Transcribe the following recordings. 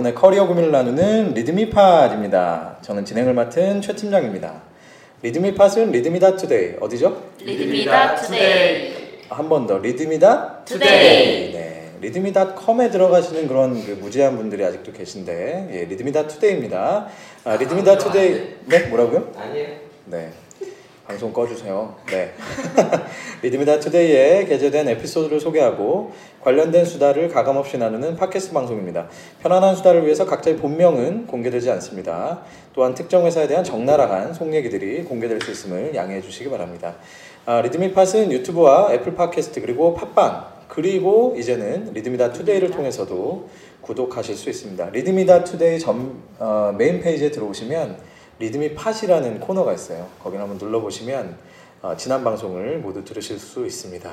여러분의 커리어 고민을 나누는 리드미팟입니다. 저는 진행을 맡은 최 팀장입니다. 리드미팟은 리드미닷 투데이 어디죠? 리드미닷 투데이. 한 번 더 리드미닷 투데이. 네, 리드미닷컴에 들어가시는 그런 그 무지한 분들이 아직도 계신데 예, 리드미닷 투데이입니다. 아, 리드미닷 투데이 네 뭐라고요? 아니에요. 네. 방송 꺼주세요. 네. 리드미닷 투데이에 게재된 에피소드를 소개하고 관련된 수다를 가감없이 나누는 팟캐스트 방송입니다. 편안한 수다를 위해서 각자의 본명은 공개되지 않습니다. 또한 특정 회사에 대한 적나라한 속 얘기들이 공개될 수 있음을 양해해 주시기 바랍니다. 아, 리드미팟은 유튜브와 애플 팟캐스트 그리고 팟빵 그리고 이제는 리드미닷 투데이를 통해서도 구독하실 수 있습니다. 리드미닷 투데이 전 어, 메인 페이지에 들어오시면 리드미 팟이라는 코너가 있어요. 거기를 한번 눌러보시면 어, 지난 방송을 모두 들으실 수 있습니다.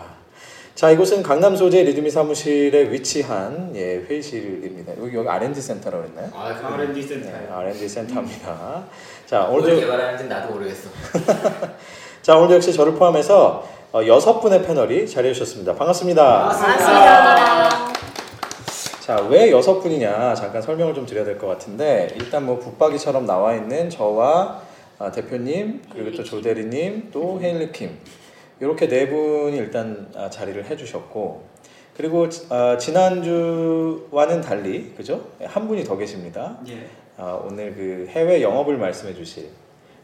자, 이곳은 강남 소재 리드미 사무실에 위치한 예, 회의실입니다. 여기, 여기 R&D 센터라고 했나요? 아, 그 R&D 네, 센터요. R&D 센터입니다. 자, 뭘 오늘도, 개발하는지 나도 모르겠어. 자, 오늘도 역시 저를 포함해서 어, 여섯 분의 패널이 자리해 주셨습니다. 반갑습니다. 반갑습니다. 자, 왜 여섯 분이냐 잠깐 설명을 좀 드려야 될 것 같은데 일단 뭐 붙박이처럼 나와 있는 저와 아, 대표님 그리고 또 조대리님 또 헤일리 킴 이렇게 네 분이 일단 아, 자리를 해주셨고 그리고 아, 지난주와는 달리 그죠 한 분이 더 계십니다. 예. 아, 오늘 그 해외 영업을 말씀해주실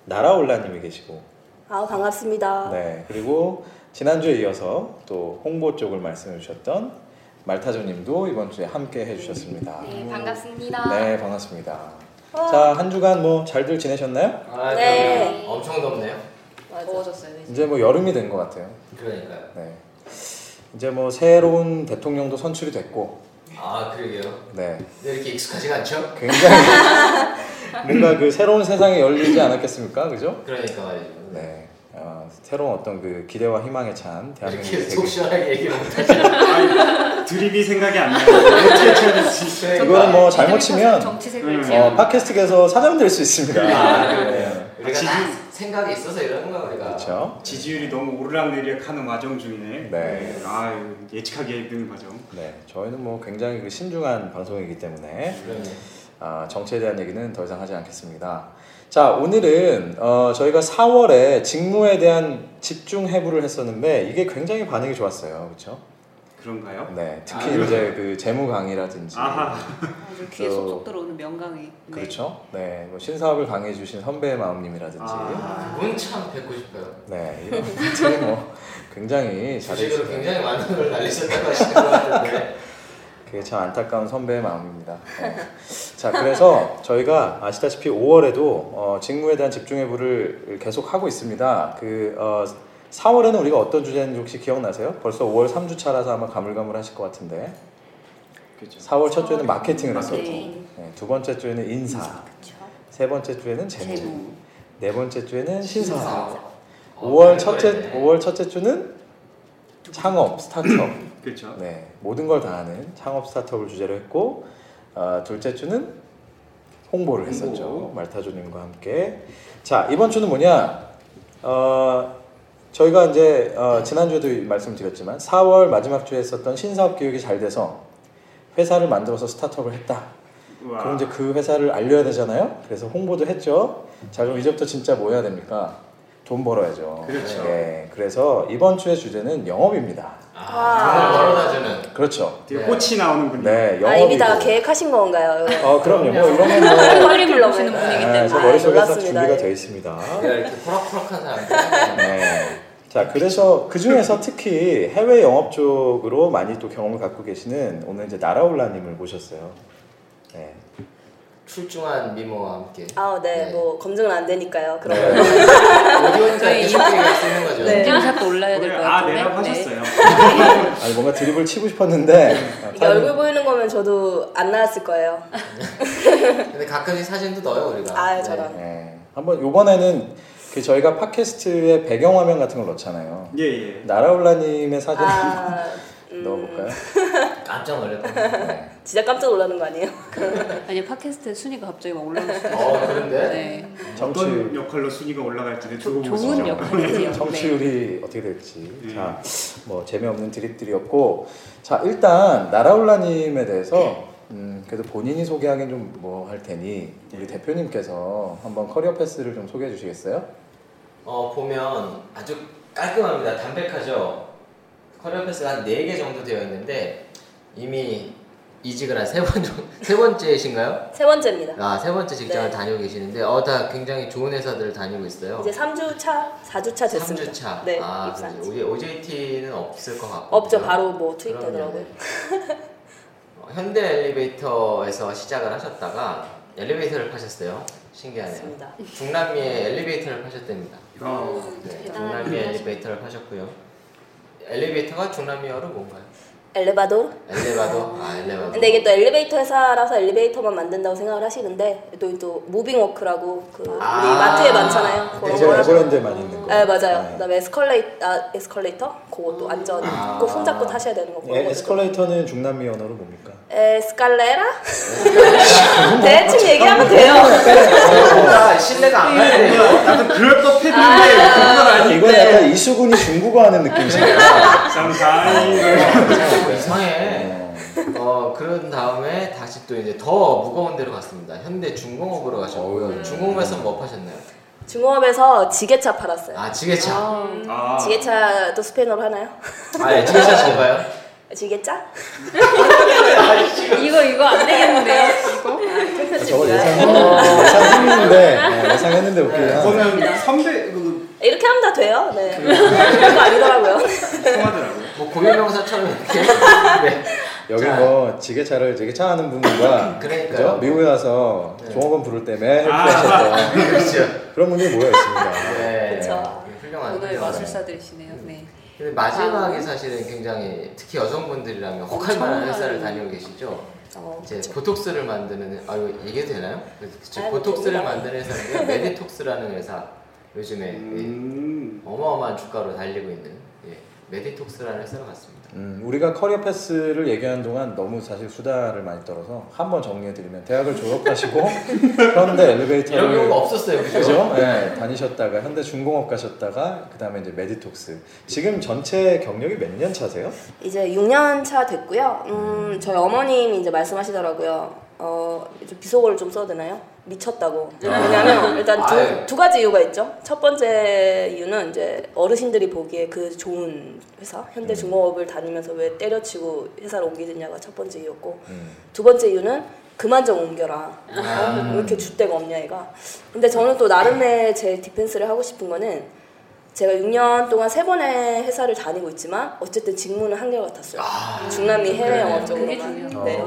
나라올라님이 계시고 아 반갑습니다. 네 그리고 지난주에 이어서 또 홍보 쪽을 말씀해주셨던 말타조님도 이번 주에 함께 해주셨습니다. 네 반갑습니다. 네, 반갑습니다. 자, 한 주간 뭐 잘들 지내셨나요? 아, 네. 그럼요. 엄청 덥네요. 더워졌어요. 이제 뭐 여름이 된 것 같아요. 그러니까요. 네. 이제 뭐 새로운 대통령도 선출이 됐고, 아, 그러게요. 네. 근데 이렇게 익숙하지가 않죠? 굉장히 뭔가 그 새로운 세상이 열리지 않았겠습니까? 그죠? 그러니까 말이죠. 네. 어, 새로운 어떤 그 기대와 희망에 찬 대한민국이 이렇게 되길. 속 시원하게 얘기를 못하시네. 아니, 드립이 생각이 안 나요. 어떻게 쳐야 될지. 이거는 뭐 잘못 치면 음. 어, 팟캐스트에서 사장 될 수 있습니다. 아, 네. 우리가 지지- 다 생각이 있어서 이러는 거야, 우리가. 그렇죠. 지지율이 너무 오르락내리락 하는 와정 중이네. 네. 아 예측하기 힘든 과정. 네, 저희는 뭐 굉장히 그 신중한 방송이기 때문에 그러네. 아, 정치에 대한 얘기는 더 이상 하지 않겠습니다. 자, 오늘은 어, 저희가 4월에 직무에 대한 집중 해부를 했었는데 이게 굉장히 반응이 좋았어요, 그렇죠? 그런가요? 네, 특히 아, 이제 그 재무 강의라든지, 아하. 아주 귀에 또- 쏙쏙 들어오는 명강의. 네. 그렇죠? 네, 뭐 신사업을 강의해 주신 선배의 마음님이라든지, 아. 그분 참 뵙고 싶어요. 네, 이런 분들이 뭐 굉장히 주식으로 잘해 주시고 굉장히 많은 걸 날리셨다고 하시는 것 같은데. 그게 참 안타까운 선배의 마음입니다. 네. 자, 그래서 저희가 아시다시피 5월에도 어, 직무에 대한 집중 해부를 계속 하고 있습니다. 그 어, 4월에는 우리가 어떤 주제인지 혹시 기억나세요? 벌써 5월 3주 차라서 아마 가물가물하실 것 같은데 그렇죠. 4월 첫 주에는 마케팅을 했었고 네. 네, 두 번째 주에는 인사, 그렇죠. 세 번째 주에는 재무, 재무. 네 번째 주에는 신사업, 어, 5월 많이 첫째 걸리네. 5월 첫째 주는 창업, 스타트업 그렇죠. 네, 모든 걸 다 하는 창업 스타트업을 주제로 했고 어, 둘째 주는 홍보를 했었죠. 홍보. 말타조님과 함께. 자 이번 주는 뭐냐? 어, 저희가 이제 어, 지난주에도 말씀드렸지만 4월 마지막 주에 했었던 신사업 교육이 잘 돼서 회사를 만들어서 스타트업을 했다. 우와. 그럼 이제 그 회사를 알려야 되잖아요. 그래서 홍보도 했죠. 자 그럼 이제부터 진짜 뭐 해야 됩니까? 돈 벌어야죠. 그렇죠. 네, 그래서 이번 주의 주제는 영업입니다. 아, 돈을 벌어다주는. 그렇죠. 되게 네. 꽃이 나오는 분이. 네, 영업이고. 아 이미 다 계획하신 건가요? 어, 그럼요. 뭐 이런 건 뭐. 그림을 보시는 분이기 네, 때문에. 제 머릿속에 딱 몰랐습니다. 준비가 되어 있습니다. 내가 이렇게 포락포락한 사람들. 네. 자, 그래서 그 중에서 특히 해외 영업 쪽으로 많이 또 경험을 갖고 계시는 오늘 이제 나라올라님을 모셨어요. 네. 출중한 미모와 함께. 아, 네, 네. 뭐 검증은 안 되니까요. 그런 네. 오디오니까 수 있는 거죠. 네. 인증샷도 올라야 될것아 같은데. 내가 네. 하셨어요. 아니, 뭔가 드립을 치고 싶었는데. 이게 얼굴 보이는 거면 저도 안 나왔을 거예요. 근데 가끔씩 사진도 넣어요 우리가. 아, 저런. 네. 한번 요번에는 그 저희가 팟캐스트에 배경화면 같은 걸 넣잖아요. 예 예. 나라올라님의 사진 아, 음, 넣어볼까요? 깜짝 놀랐거든요. 네. 진짜 깜짝 놀라는 거 아니에요? 아니 팟캐스트 순위가 갑자기 막 올라갈 수도 있어요. 어 그런데 네. 정치 어떤 역할로 순위가 올라갈지는 조, 두고 좋은 보시죠. 역할이지요. 네. 청취율이 어떻게 될지. 네. 자, 뭐 재미없는 드립들이었고, 자 일단 나라올라님에 대해서 음, 그래도 본인이 소개하긴 좀 뭐할 테니 우리 대표님께서 한번 career path를 좀 소개해 주시겠어요? 어 보면 아주 깔끔합니다. 담백하죠. career path가 한 4개 정도 되어 있는데 이미 이직을 한 세 번 정도 세 번째이신가요? 세 번째입니다. 아, 세 번째 직장을 네. 다니고 계시는데 어 다 굉장히 좋은 회사들을 다니고 있어요. 이제 3주 차, 4주 차 됐습니다. 3주 차. 네, 아, 입사한 지. 그래서 OJT는 없을 것 같고. 없죠. 바로 뭐 투입되더라고요. 어, 현대 엘리베이터에서 시작을 하셨다가 엘리베이터를 파셨어요. 신기하네요. 맞습니다. 중남미에 엘리베이터를 파셨답니다. 어, 네, 대단한 중남미 엘리베이터를 파셨고요. 엘리베이터가 중남미어로 뭔가요? 엘레바도르? 엘레바도? 아, 엘레바도. 근데 이게 또 엘리베이터 회사라서 엘리베이터만 만든다고 생각을 하시는데 또, 또 무빙워크라고 그 우리 아. 마트에 많잖아요. 그런 거 하시고. 에버랜드에 많이 있는 거. 네 맞아요. 네. 그다음에 에스컬레이터, 아, 에스컬레이터 그것도 안전 아. 꼭 손잡고 타셔야 되는 거 그런 예, 에스컬레이터는 중남미 언어로 뭡니까? 에스칼레라? 대충 얘기하면 돼요. 뭔가 신뢰가 안 가는데. 나도 그럴 법했는데 그건 아닌데. 이건 약간 이수근이 중국어 하는 느낌이시네요. 상상이 이상해. 어 그런 다음에 다시 또 이제 더 무거운 데로 갔습니다. 현대 중공업으로 가셨고요. 중공업에서 뭐 파셨나요? 중공업에서 지게차 팔았어요. 아 지게차. 아, 지게차도 스페인어로 하나요? 아 예, 지게차 잘 봐요. 지게차? 이거 이거 안 되겠는데요? 이거? 저거 예상, 예상했는데, 네, 예상했는데 웃기긴 하네. 그거는 선배 그 이렇게 하면 다 돼요. 네. 별거 아니더라고요. 통하더라고요. 뭐 고유명사처럼 이렇게. 네. 여기 자. 뭐 지게차를 지게차 하는 분과 그러니까요. 그죠? 미국에 가서 네. 종업원 부를 때 매일 아. 하셨던 그렇죠. 그런 분들이 모여 있습니다. 네. 그쵸. 훌륭한. 오늘 훌륭한. 마술사들이시네요. 네. 근데 마지막에 사실은 굉장히 특히 여성분들이라면 혹할 만한 회사를 다니고 계시죠. 어, 이제 그쵸. 보톡스를 만드는 아 이거 이게 되나요? 그쵸. 아이고, 보톡스를 됩니다. 만드는 회사는 메디톡스라는 회사 요즘에 음. 어마어마한 주가로 달리고 있는 예, 메디톡스라는 회사로 갔습니다. 음, 우리가 career path를 얘기하는 동안 너무 사실 수다를 많이 떨어서 한 번 정리해드리면 대학을 졸업하시고 현대 이런 엘리베이터를 경우가 없었어요? 그죠? 네, 다니셨다가 현대 중공업 가셨다가 그 다음에 이제 메디톡스. 지금 전체 경력이 몇 년 차세요? 이제 6년 차 됐고요. 음, 저희 어머님이 이제 말씀하시더라고요. 어, 좀 비속어를 좀 써도 되나요? 미쳤다고. 왜냐면 일단 아. 아유. 두, 두 가지 이유가 있죠. 첫 번째 이유는 이제 어르신들이 보기에 그 좋은 회사, 현대중공업을 다니면서 왜 때려치고 회사를 옮기느냐가 첫 번째 이유였고 음. 두 번째 이유는 그만 좀 옮겨라. 아. 어? 왜 이렇게 줏대가 없냐 얘가. 근데 저는 또 나름의 제 디펜스를 하고 싶은 거는 제가 6년 동안 세 번의 회사를 다니고 있지만 어쨌든 직무는 한결 같았어요. 아, 중남미 해외. 영업 쪽으로만. 네.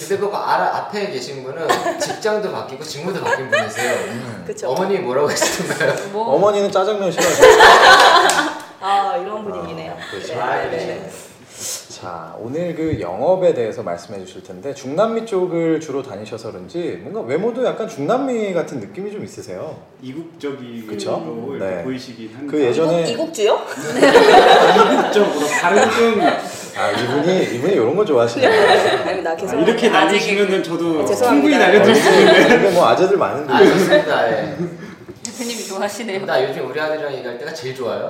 근데 그거 알아, 앞에 계신 분은 직장도 바뀌고 직무도 바뀐 분이세요. 그쵸. 어머님이 뭐라고 하시던가요? 뭐 어머니는 짜장면 싫어하시죠? 아 이런 분위기네요. 아, 그렇죠. 네. 아, 네. 네. 자, 오늘 그 영업에 대해서 말씀해 주실 텐데 중남미 쪽을 주로 다니셔서 그런지 뭔가 외모도 약간 중남미 같은 느낌이 좀 있으세요. 이국적이고 그쵸? 이렇게 네. 보이시긴 한데 그 예전에 이국, 이국주요? 이국적으로 다른 좀아 이분이 이분이 이런 거 좋아하시네요. 아닙니다. 아, 계속 이렇게 아직- 날리시면은 저도 네, 죄송합니다. 충분히 날려드릴 수 있는데 근데 뭐 아재들 많은데. 아, 좋습니다. 예. 대표님이 좋아하시네요. 나 요즘 우리 아들이랑 얘기할 때가 제일 좋아요.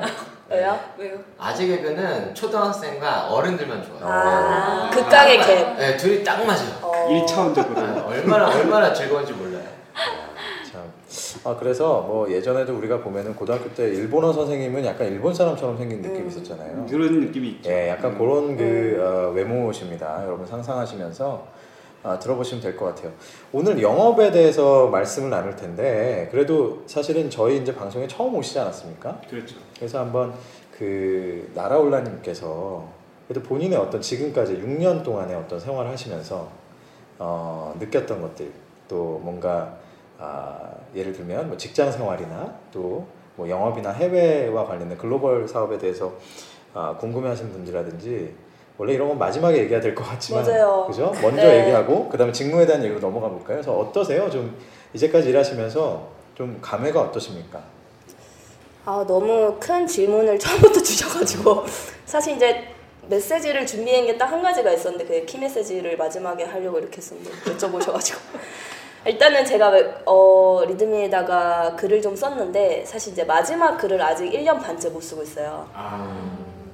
왜요? 왜요? 아재 개그는 초등학생과 어른들만 좋아요. 아, 극강의 갭. 네, 둘이 딱 맞아요. 어, 1차원적으로 아, 얼마나 얼마나 즐거운지 몰라요. 참. 아 그래서 뭐 예전에도 우리가 보면은 고등학교 때 일본어 선생님은 약간 일본 사람처럼 생긴 느낌이 음. 있었잖아요. 그런 느낌이 있죠. 예, 약간 그런 그 어, 외모십니다. 여러분 상상하시면서 아, 들어보시면 될 것 같아요. 오늘 영업에 대해서 말씀을 나눌 텐데 그래도 사실은 저희 이제 방송에 처음 오시지 않았습니까? 그렇죠. 그래서 한번 그 나라올라님께서 그래도 본인의 어떤 지금까지 6년 동안의 어떤 생활을 하시면서 어, 느꼈던 것들 또 뭔가 아, 예를 들면 뭐 직장 생활이나 또 뭐 영업이나 해외와 관련된 글로벌 사업에 대해서 아, 궁금해하시는 분들이라든지 원래 이런 건 마지막에 얘기해야 될 것 같지만 맞아요. 그죠? 먼저 네. 얘기하고 그다음에 직무에 대한 얘기로 넘어가 볼까요? 그래서 어떠세요? 좀 이제까지 일하시면서 좀 감회가 어떠십니까? 아 너무 큰 질문을 처음부터 주셔가지고 사실 이제 메시지를 준비한 게 딱 한 가지가 있었는데 그게 키 메시지를 마지막에 하려고 이렇게 했었는데 여쭤보셔가지고 일단은 제가 어, 리드미에다가 글을 좀 썼는데 사실 이제 마지막 글을 아직 1년 반째 못 쓰고 있어요. 아,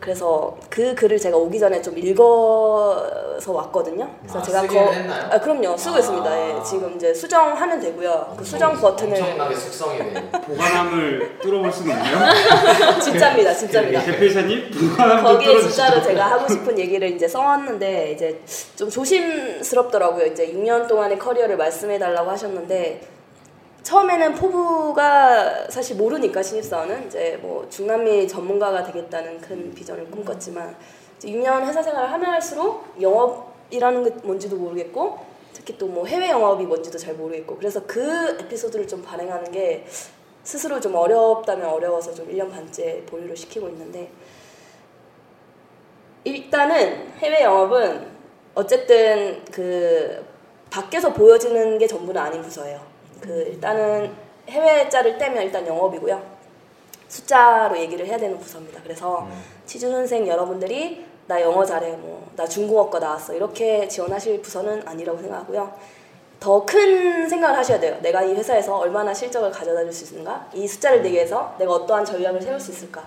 그래서 그 글을 제가 오기 전에 좀 읽어서 왔거든요. 그래서 아, 제가 쓰기는 했나요? 아, 그럼요. 쓰고 아. 있습니다. 예, 지금 이제 수정하면 되고요. 그 수정 버튼을 엄청나게 숙성이 돼. 보관함을 뚫어볼 수는 있나요? 진짜입니다. 진짜입니다. 대표이사님 보관함 좀 거기에 뚫어주시죠. 진짜로 제가 하고 싶은 얘기를 이제 써왔는데 이제 좀 조심스럽더라고요. 이제 6년 동안의 커리어를 말씀해 달라고 하셨는데 처음에는 포부가 사실 모르니까 신입사원은 이제 뭐 중남미 전문가가 되겠다는 큰 비전을 꿈꿨지만 이제 6년 회사 생활을 하면 할수록 영업이라는 게 뭔지도 모르겠고 특히 또 뭐 해외 영업이 뭔지도 잘 모르겠고 그래서 그 에피소드를 좀 발행하는 게 스스로 좀 어렵다면 어려워서 좀 1년 반째 보류를 시키고 있는데 일단은 해외 영업은 어쨌든 그 밖에서 보여지는 게 전부는 아닌 부서예요. 그 일단은 해외자를 떼면 일단 영업이고요. 숫자로 얘기를 해야 되는 부서입니다. 그래서 취준생 여러분들이 나 영어 잘해, 뭐 나 중국어과 나왔어 이렇게 지원하실 부서는 아니라고 생각하고요. 더 큰 생각을 하셔야 돼요. 내가 이 회사에서 얼마나 실적을 가져다 줄 수 있는가? 이 숫자를 내기 위해서 내가 어떠한 전략을 세울 수 있을까?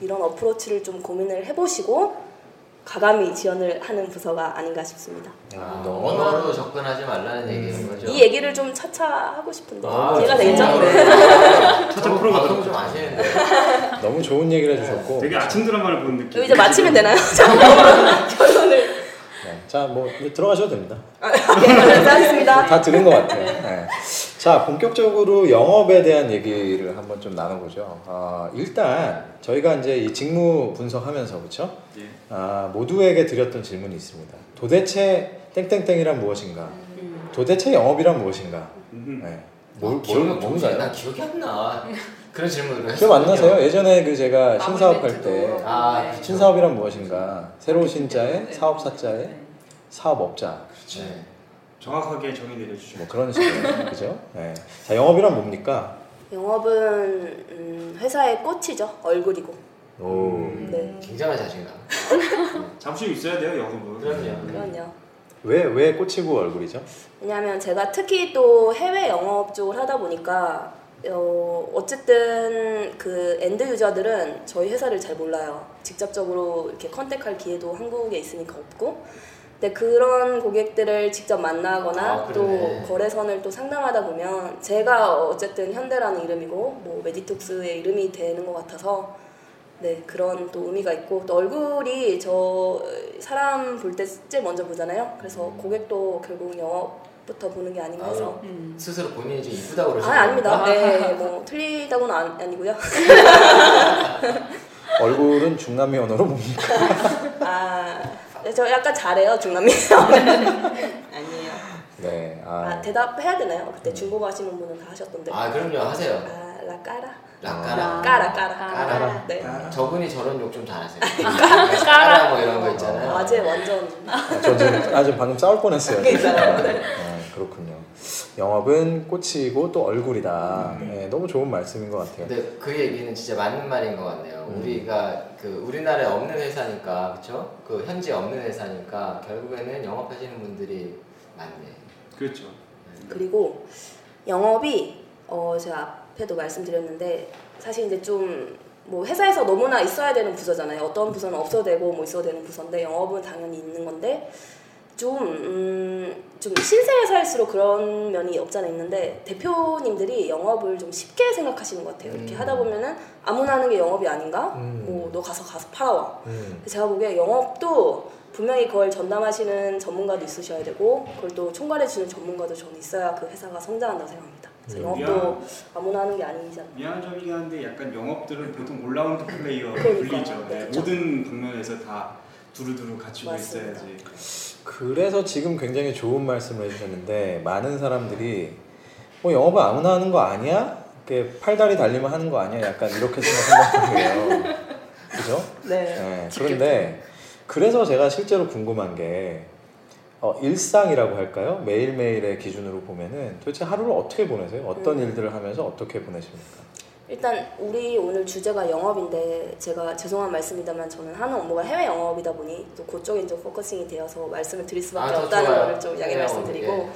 이런 어프로치를 좀 고민을 해보시고 가감히 지원을 하는 부서가 아닌가 싶습니다. 아, 너무 언어로 접근하지 말라는 얘기인 거죠. 이 얘기를 좀 차차 하고 싶은데 아, 기회가 되겠죠? 차차 풀어가도록. 방송 좀 아시는데. 너무 좋은 얘기를 해주셨고. 되게 아침 드라마를 본 느낌. 이제 마치면 되나요? 자, 뭐 이제 들어가셔도 됩니다. 예, 감사하겠습니다. 다 들은 것 같아요. 네. 자, 본격적으로 영업에 대한 얘기를 한번 좀 나눠보죠. 아, 일단 저희가 이제 이 직무 분석하면서 그렇죠? 예. 아, 모두에게 드렸던 질문이 있습니다. 도대체 땡땡땡이란 무엇인가? 도대체 영업이란 무엇인가? 음. 네. 뭘, 뭘, 기억이 뭔가요? 나 기억이 안 나. 그런 질문을 기억 안 나세요? 예전에 그 제가 신사업할 멘트도 때. 아, 네. 신사업이란 무엇인가? 새로 신자에 네. 사업사자에 네. 사업업자 네. 정확하게 정의 내려주시죠. 뭐 그런 식으로 그죠? 네. 자 영업이란 뭡니까? 영업은 음, 회사의 꽃이죠. 얼굴이고. 오. 네. 굉장한 자신감. 자부심 있어야 돼요 영업은. 그럼요. 그럼요. 왜왜 꽂히고 얼굴이죠? 왜냐하면 제가 특히 또 해외 영업 쪽을 하다 보니까 어, 어쨌든 그 end user들은 저희 회사를 잘 몰라요. 직접적으로 이렇게 contact할 기회도 한국에 있으니까 없고. 근데 그런 고객들을 직접 만나거나 아, 또. 거래선을 또 상담하다 보면 제가 어쨌든 현대라는 이름이고 뭐 메디톡스의 이름이 되는 것 같아서 네 그런 또 의미가 있고 또 얼굴이 저 사람 볼 때 제일 먼저 보잖아요. 그래서 고객도 결국 영업부터 보는 게 아닌가 해서 음. 스스로 본인이 좀 이쁘다고 아 그러시는 아닙니다. 건가? 네, 뭐 틀리다고는 안, 아니고요. 얼굴은 중남미 언어로 뭡니까? 아, 네, 저 약간 잘해요 중남미. 아니에요. 네. 아 아, 대답해야 되나요? 그때 중국어 하시는 분은 다 하셨던데. 아 그럼요 하세요. 아 라까라. 락가라. 까라 까라. 까라. 네. 저분이 저런 욕 좀 잘하세요. 까라 뭐 이런 거 있잖아요. 아재 완전 저 지금 아 지금 방금 싸울 뻔했어요. 네, 그렇군요. 영업은 꽂히고 또 얼굴이다. 음. 네, 너무 좋은 말씀인 것 같아요. 근데 그 얘기는 진짜 맞는 말인 것 같네요. 음. 우리가 그 우리나라에 없는 회사니까 그렇죠? 그 현지에 없는 회사니까 결국에는 영업하시는 분들이 많네. 그렇죠. 그리고 영업이 어 제가 앞에도 말씀드렸는데 사실 이제 좀 뭐 회사에서 너무나 있어야 되는 부서잖아요. 어떤 부서는 없어도 되고 뭐 있어도 되는 부서인데 영업은 당연히 있는 건데 좀, 음, 좀 신세회사일수록 그런 면이 없잖아 있는데 대표님들이 영업을 좀 쉽게 생각하시는 것 같아요. 이렇게 음. 하다 보면은 아무나 하는 게 영업이 아닌가? 음. 뭐너 가서 가서 팔아와. 음. 제가 보기에 영업도 분명히 그걸 전담하시는 전문가도 있으셔야 되고 그걸 또 총괄해 주는 전문가도 저는 있어야 그 회사가 성장한다고 생각합니다. 그래서 음. 영업도 아무나 하는 게 아니잖아요. 미안한 점이긴 한데 약간 영업들은 보통 올라운드 플레이어. 불리죠. 네, 그렇죠. 모든 방면에서 다 두루두루 갖추고 맞습니다. 있어야지. 그래서 지금 굉장히 좋은 말씀을 해주셨는데 많은 사람들이 뭐 영업은 아무나 하는 거 아니야? 이렇게 팔다리 달리면 하는 거 아니야? 약간 이렇게 거예요. 그죠? 네. 네, 그런데 그래서 제가 실제로 궁금한 게 어, 일상이라고 할까요? 매일매일의 기준으로 보면은 도대체 하루를 어떻게 보내세요? 어떤 음. 일들을 하면서 어떻게 보내십니까? 일단 우리 오늘 주제가 영업인데 제가 죄송한 말씀이다만 저는 하는 업무가 해외 영업이다 보니 또 그쪽에 이제 focusing이 되어서 말씀을 드릴 수밖에 아, 저 없다는. 거를 좀 양해 말씀드리고 예.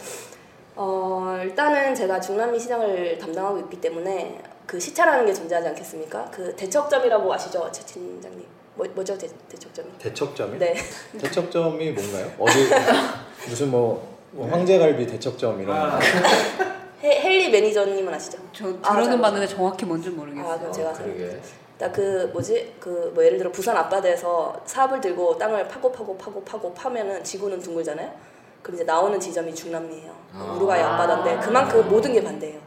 어, 일단은 제가 중남미 시장을 담당하고 있기 때문에 그 시차라는 게 존재하지 않겠습니까? 그 대척점이라고 아시죠, 최 팀장님? 뭐, 뭐죠 대, 대척점이? 대척점이? 네. 대척점이 뭔가요? 어디 무슨 뭐, 뭐 황제갈비 대척점 이런 아, 거. 해, 헨리 매니저님은 아시죠? 저 아, 들어는 잘 봤는데 정확히 뭔지 모르겠어요. 아 그럼 제가 그러게. 나그 뭐지 그 뭐 예를 들어 부산 앞바다에서 사업을 들고 땅을 파고 파고 파고 파고 파면은 지구는 둥글잖아요. 그럼 이제 나오는 지점이 중남미예요. 아. 우루과이 앞바다인데 그만큼 모든 게 반대예요.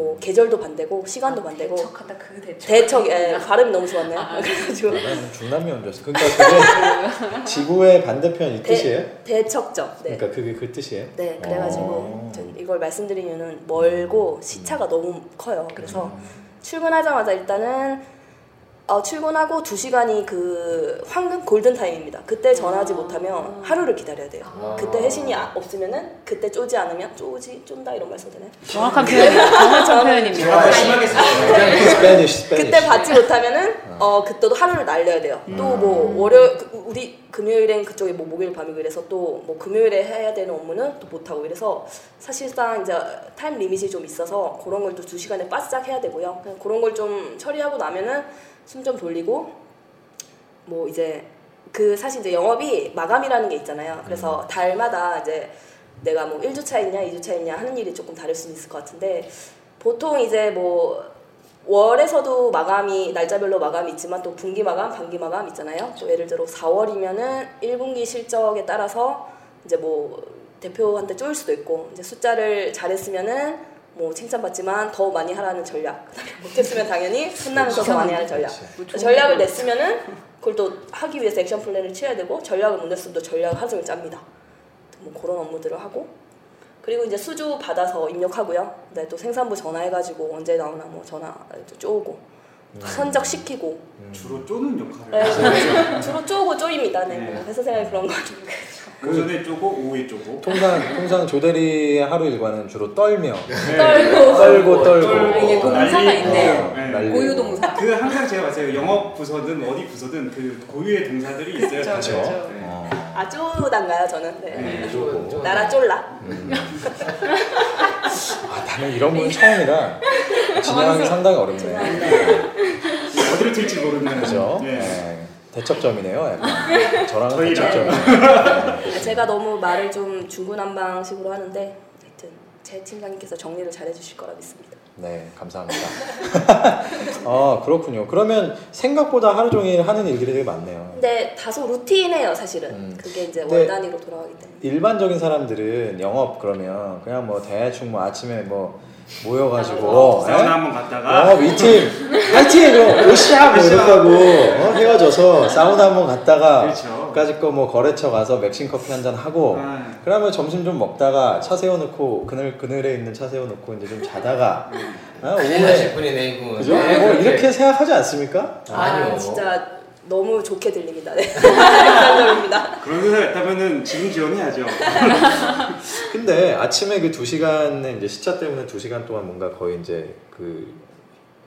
음. 그뭐 계절도 반대고 시간도 반대고 대척하다 그 대척. 대척 예, 발음이 너무 좋았네요. 그래가지고 나는 중남미 얹었어. 그러니까 그게 지구의 반대편 이 뜻이에요? 대, 대척점. 네. 그러니까 그게 그 뜻이에요? 네, 그래가지고 어. 전 이걸 말씀드린 이유는 멀고 시차가 너무 커요. 그래서 출근하자마자 일단은 어, 출근하고 2시간이 그 황금 골든 타임입니다. 그때 전화하지 못하면 하루를 기다려야 돼요. 아. 그때 회신이 아- 없으면은 그때 쪼지 않으면 쪼지 쫀다 이런 말 써도 되나요? 정확한 표현, 정확한 표현입니다. 제가 더 심하게. Spanish Spanish. 그때 받지 못하면은 어 그때도 하루를 날려야 돼요. 또 뭐 월요 그- 우리 금요일엔 그쪽에 뭐 목요일 밤이고 이래서 또 뭐 금요일에 해야 되는 업무는 또 못 하고 이래서 사실상 이제 타임 리밋이 좀 있어서 그런 걸 또 두 시간에 바싹 해야 되고요. 그냥 그런 걸 좀 처리하고 나면은 숨 좀 돌리고 뭐 이제 그 사실 이제 영업이 마감이라는 게 있잖아요. 그래서 달마다 이제 내가 뭐 1주차 있냐, 2주차 있냐 하는 일이 조금 다를 수 있을 것 같은데 보통 이제 뭐 월에서도 마감이 날짜별로 마감이 있지만 또 분기 마감, 반기 마감 있잖아요. 또 예를 들어 4월이면은 1분기 실적에 따라서 이제 뭐 대표한테 쪼일 수도 있고 이제 숫자를 잘했으면은 뭐 칭찬받지만 더 많이 하라는 전략. 그다음에 못했으면 당연히 혼나면서 더 많이 하는 전략. 그렇죠. 전략을 냈으면은 그걸 또 하기 위해서 액션 플랜을 취해야 되고 전략을 못 냈으면 또 전략을 하루 종일 짭니다. 뭐 그런 업무들을 하고 그리고 이제 수주 받아서 입력하고요. 네, 또 생산부 전화해가지고 언제 나오나 뭐 전화 또 쪼고 선적 시키고 주로 쪼는 역할을 네, 주로 쪼고 쪼입니다. 네, 네. 뭐 회사 생활 그런 거. 오전에 쪼고 오후에 쪼고 통상 통상 조대리의 하루 일과는 주로 떨며 떨고 떨고 떨고 떨고, 이게 동사가. 있네요. 어, 네. 난리. 고유 동사. 그 항상 제가 봤어요 영업 부서든 어디 부서든 그 고유의 동사들이 있어요 그렇죠. 그렇죠. 네. 어. 아 쪼단가요 저는. 네. 네. 쪼고. 나라 쫄라. 아 나는 이런 건 처음이라 진행하기 상당히 어렵네. 어디로 튈지 모르는 그죠? 네. 네. 대척점이네요. 약간. 저랑은 저희랑. 대척점이에요. 제가 너무 말을 좀 중구난방식으로 하는데 하여튼 제 팀장님께서 정리를 잘해주실 거라 믿습니다. 네, 감사합니다. 아 그렇군요. 그러면 생각보다 하루 종일 하는 일들이 되게 많네요. 근데 다소 루틴해요 사실은. 음. 그게 이제 네. 월 단위로 돌아가기 때문에. 일반적인 사람들은 영업 그러면 그냥 뭐 대충 뭐 아침에 뭐 모여가지고 어, 예? 사우나 한번 갔다가 어, 위팀 화이팅! 뭐, 오시야! 뭐 이렇다고 어, 헤어져서 사우나 한번 갔다가 그렇죠. 까짓 거 뭐 거래처 가서 맥심 커피 한 잔 하고 아, 그러면 점심 좀 먹다가 차 세워놓고 그늘 그늘에 있는 차 세워놓고 이제 좀 자다가 어, 큰일 오후에 분이네 이분. 그죠? 네, 뭐 그렇게. 이렇게 생각하지 않습니까? 아 아니요. 진짜 너무 좋게 들립니다. 네. 감사합니다. 그런 회사 있다면은 지금 지원해야죠 근데 아침에 그 두 시간의 이제 시차 때문에 두 시간 동안 뭔가 거의 이제 그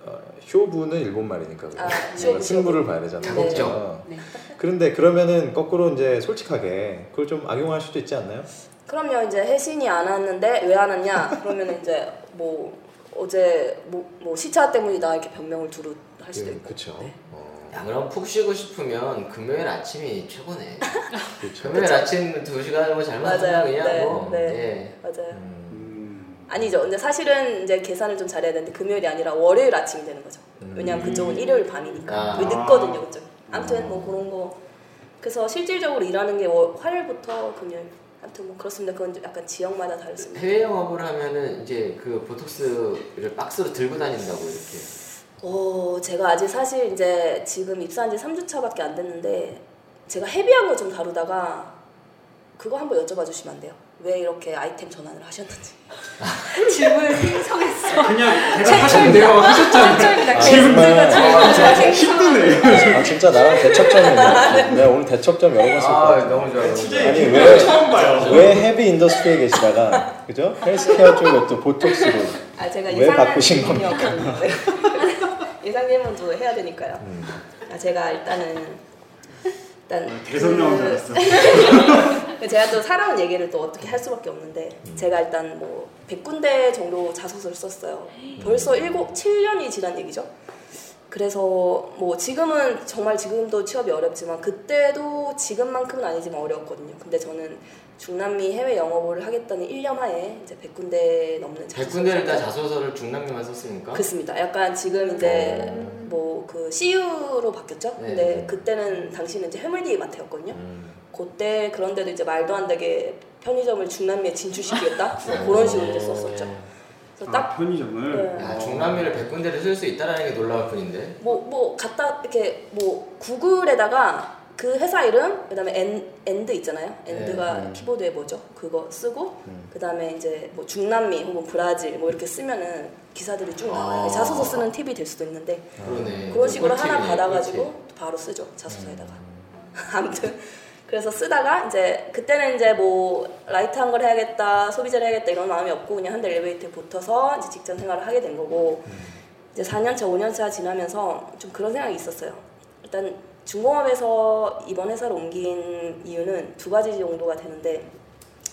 어, 쇼부는 일본 말이니까 아, 뭔가 쇼부, 승부를 봐야 되잖아요. 네. 그렇죠? 네. 그런데 그러면은 거꾸로 이제 솔직하게 그걸 좀 악용할 수도 있지 않나요? 그럼요 이제 혜신이 안 왔는데 왜 안 왔냐? 그러면 이제 뭐 어제 뭐, 뭐 시차 때문이다 이렇게 변명을 두루 할 수도 있고. 그렇죠. 네. 야 그럼 푹 쉬고 싶으면 금요일 아침이 최고네. 그렇죠. 금요일 아침 2 시간 뭐 잘못 맞아요. 하면 그냥 네, 뭐. 네. 예. 맞아요. 음, 음, 아니죠. 근데 사실은 이제 계산을 좀 잘해야 되는데 금요일이 아니라 월요일 아침이 되는 거죠. 왜냐면 그쪽은 일요일 밤이니까. 아. 늦거든요, 그쪽. 아무튼 뭐 그런 거. 그래서 실질적으로 일하는 게 월- 화요일부터 금요일. 아무튼 뭐 그렇습니다. 그건 좀 약간 지역마다 다르습니다. 해외 영업을 하면은 이제 그 보톡스를 박스로 들고 다닌다고 이렇게. 어, 제가 아직 사실 이제 지금 입사한 지 3주 차밖에 안 됐는데 제가 heavy한 거 좀 다루다가 그거 한번 여쭤봐 주시면 안 돼요? 왜 이렇게 아이템 전환을 하셨는지. 질문을 생성했어. 그냥 대답하시면 돼요 하셨잖아요 짱짱이다. 정말 힘드네 아 진짜 나랑 대척점이네. 내가 오늘 대척점 여러 번쓸것아 같아. 너무 좋아 너무 진짜 좋아. 아니, 왜- 처음 봐요 왜 heavy industry에 계시다가 그죠? 헬스케어 쪽에 또 보톡스로 아 제가 왜 바꾸신 질문이었거든요. 예상 질문도 해야 되니까요. 음. 아, 제가 일단은 일단 대선 나온 줄 그- 알았어 제가 또 살아온 얘기를 또 어떻게 할 수밖에 없는데 음. 제가 일단 뭐 100군데 정도 자소서를 썼어요. 벌써 7, 7년이 지난 얘기죠. 그래서 뭐 지금은 정말 지금도 취업이 어렵지만 그때도 지금만큼은 아니지만 어려웠거든요. 근데 저는 중남미 해외 영업을 하겠다는 일념 하에 이제 100군데 넘는 100군데를 다 자소서를 중남미만 썼습니까? 그렇습니다. 약간 지금 이제 어. 뭐그 CU로 바뀌었죠. 네. 근데 그때는 당시는 이제 훼미리마트였거든요. 음. 그때 그런데도 이제 말도 안 되게 편의점을 중남미에 진출시키겠다 뭐 그런 식으로 이제 썼었죠. 그래서 아, 딱 편의점을 네. 야, 중남미를 100군데를 쓸 수 있다라는 게 놀라울 뿐인데. 뭐, 뭐, 갖다, 이렇게, 뭐, 구글에다가 그 회사 이름, 그 다음에 and, and 있잖아요. and가 네. 음. 키보드에 뭐죠? 그거 쓰고, 음. 그 다음에 이제 뭐 중남미 혹은 브라질 뭐 이렇게 쓰면은 기사들이 쭉 나와요. 아. 자소서 쓰는 팁이 될 수도 있는데, 그러네. 그런 식으로 하나 받아가지고 꿀팁. 바로 쓰죠. 자소서에다가. 음. 아무튼. 그래서 쓰다가 이제 그때는 이제 뭐 light한 걸 해야겠다, 소비재를 해야겠다 이런 마음이 없고 그냥 현대엘리베이터에 붙어서 이제 직장 생활을 하게 된 거고 이제 4년차, 5년차 지나면서 좀 그런 생각이 있었어요. 일단 중공업에서 이번 회사로 옮긴 이유는 두 가지 정도가 되는데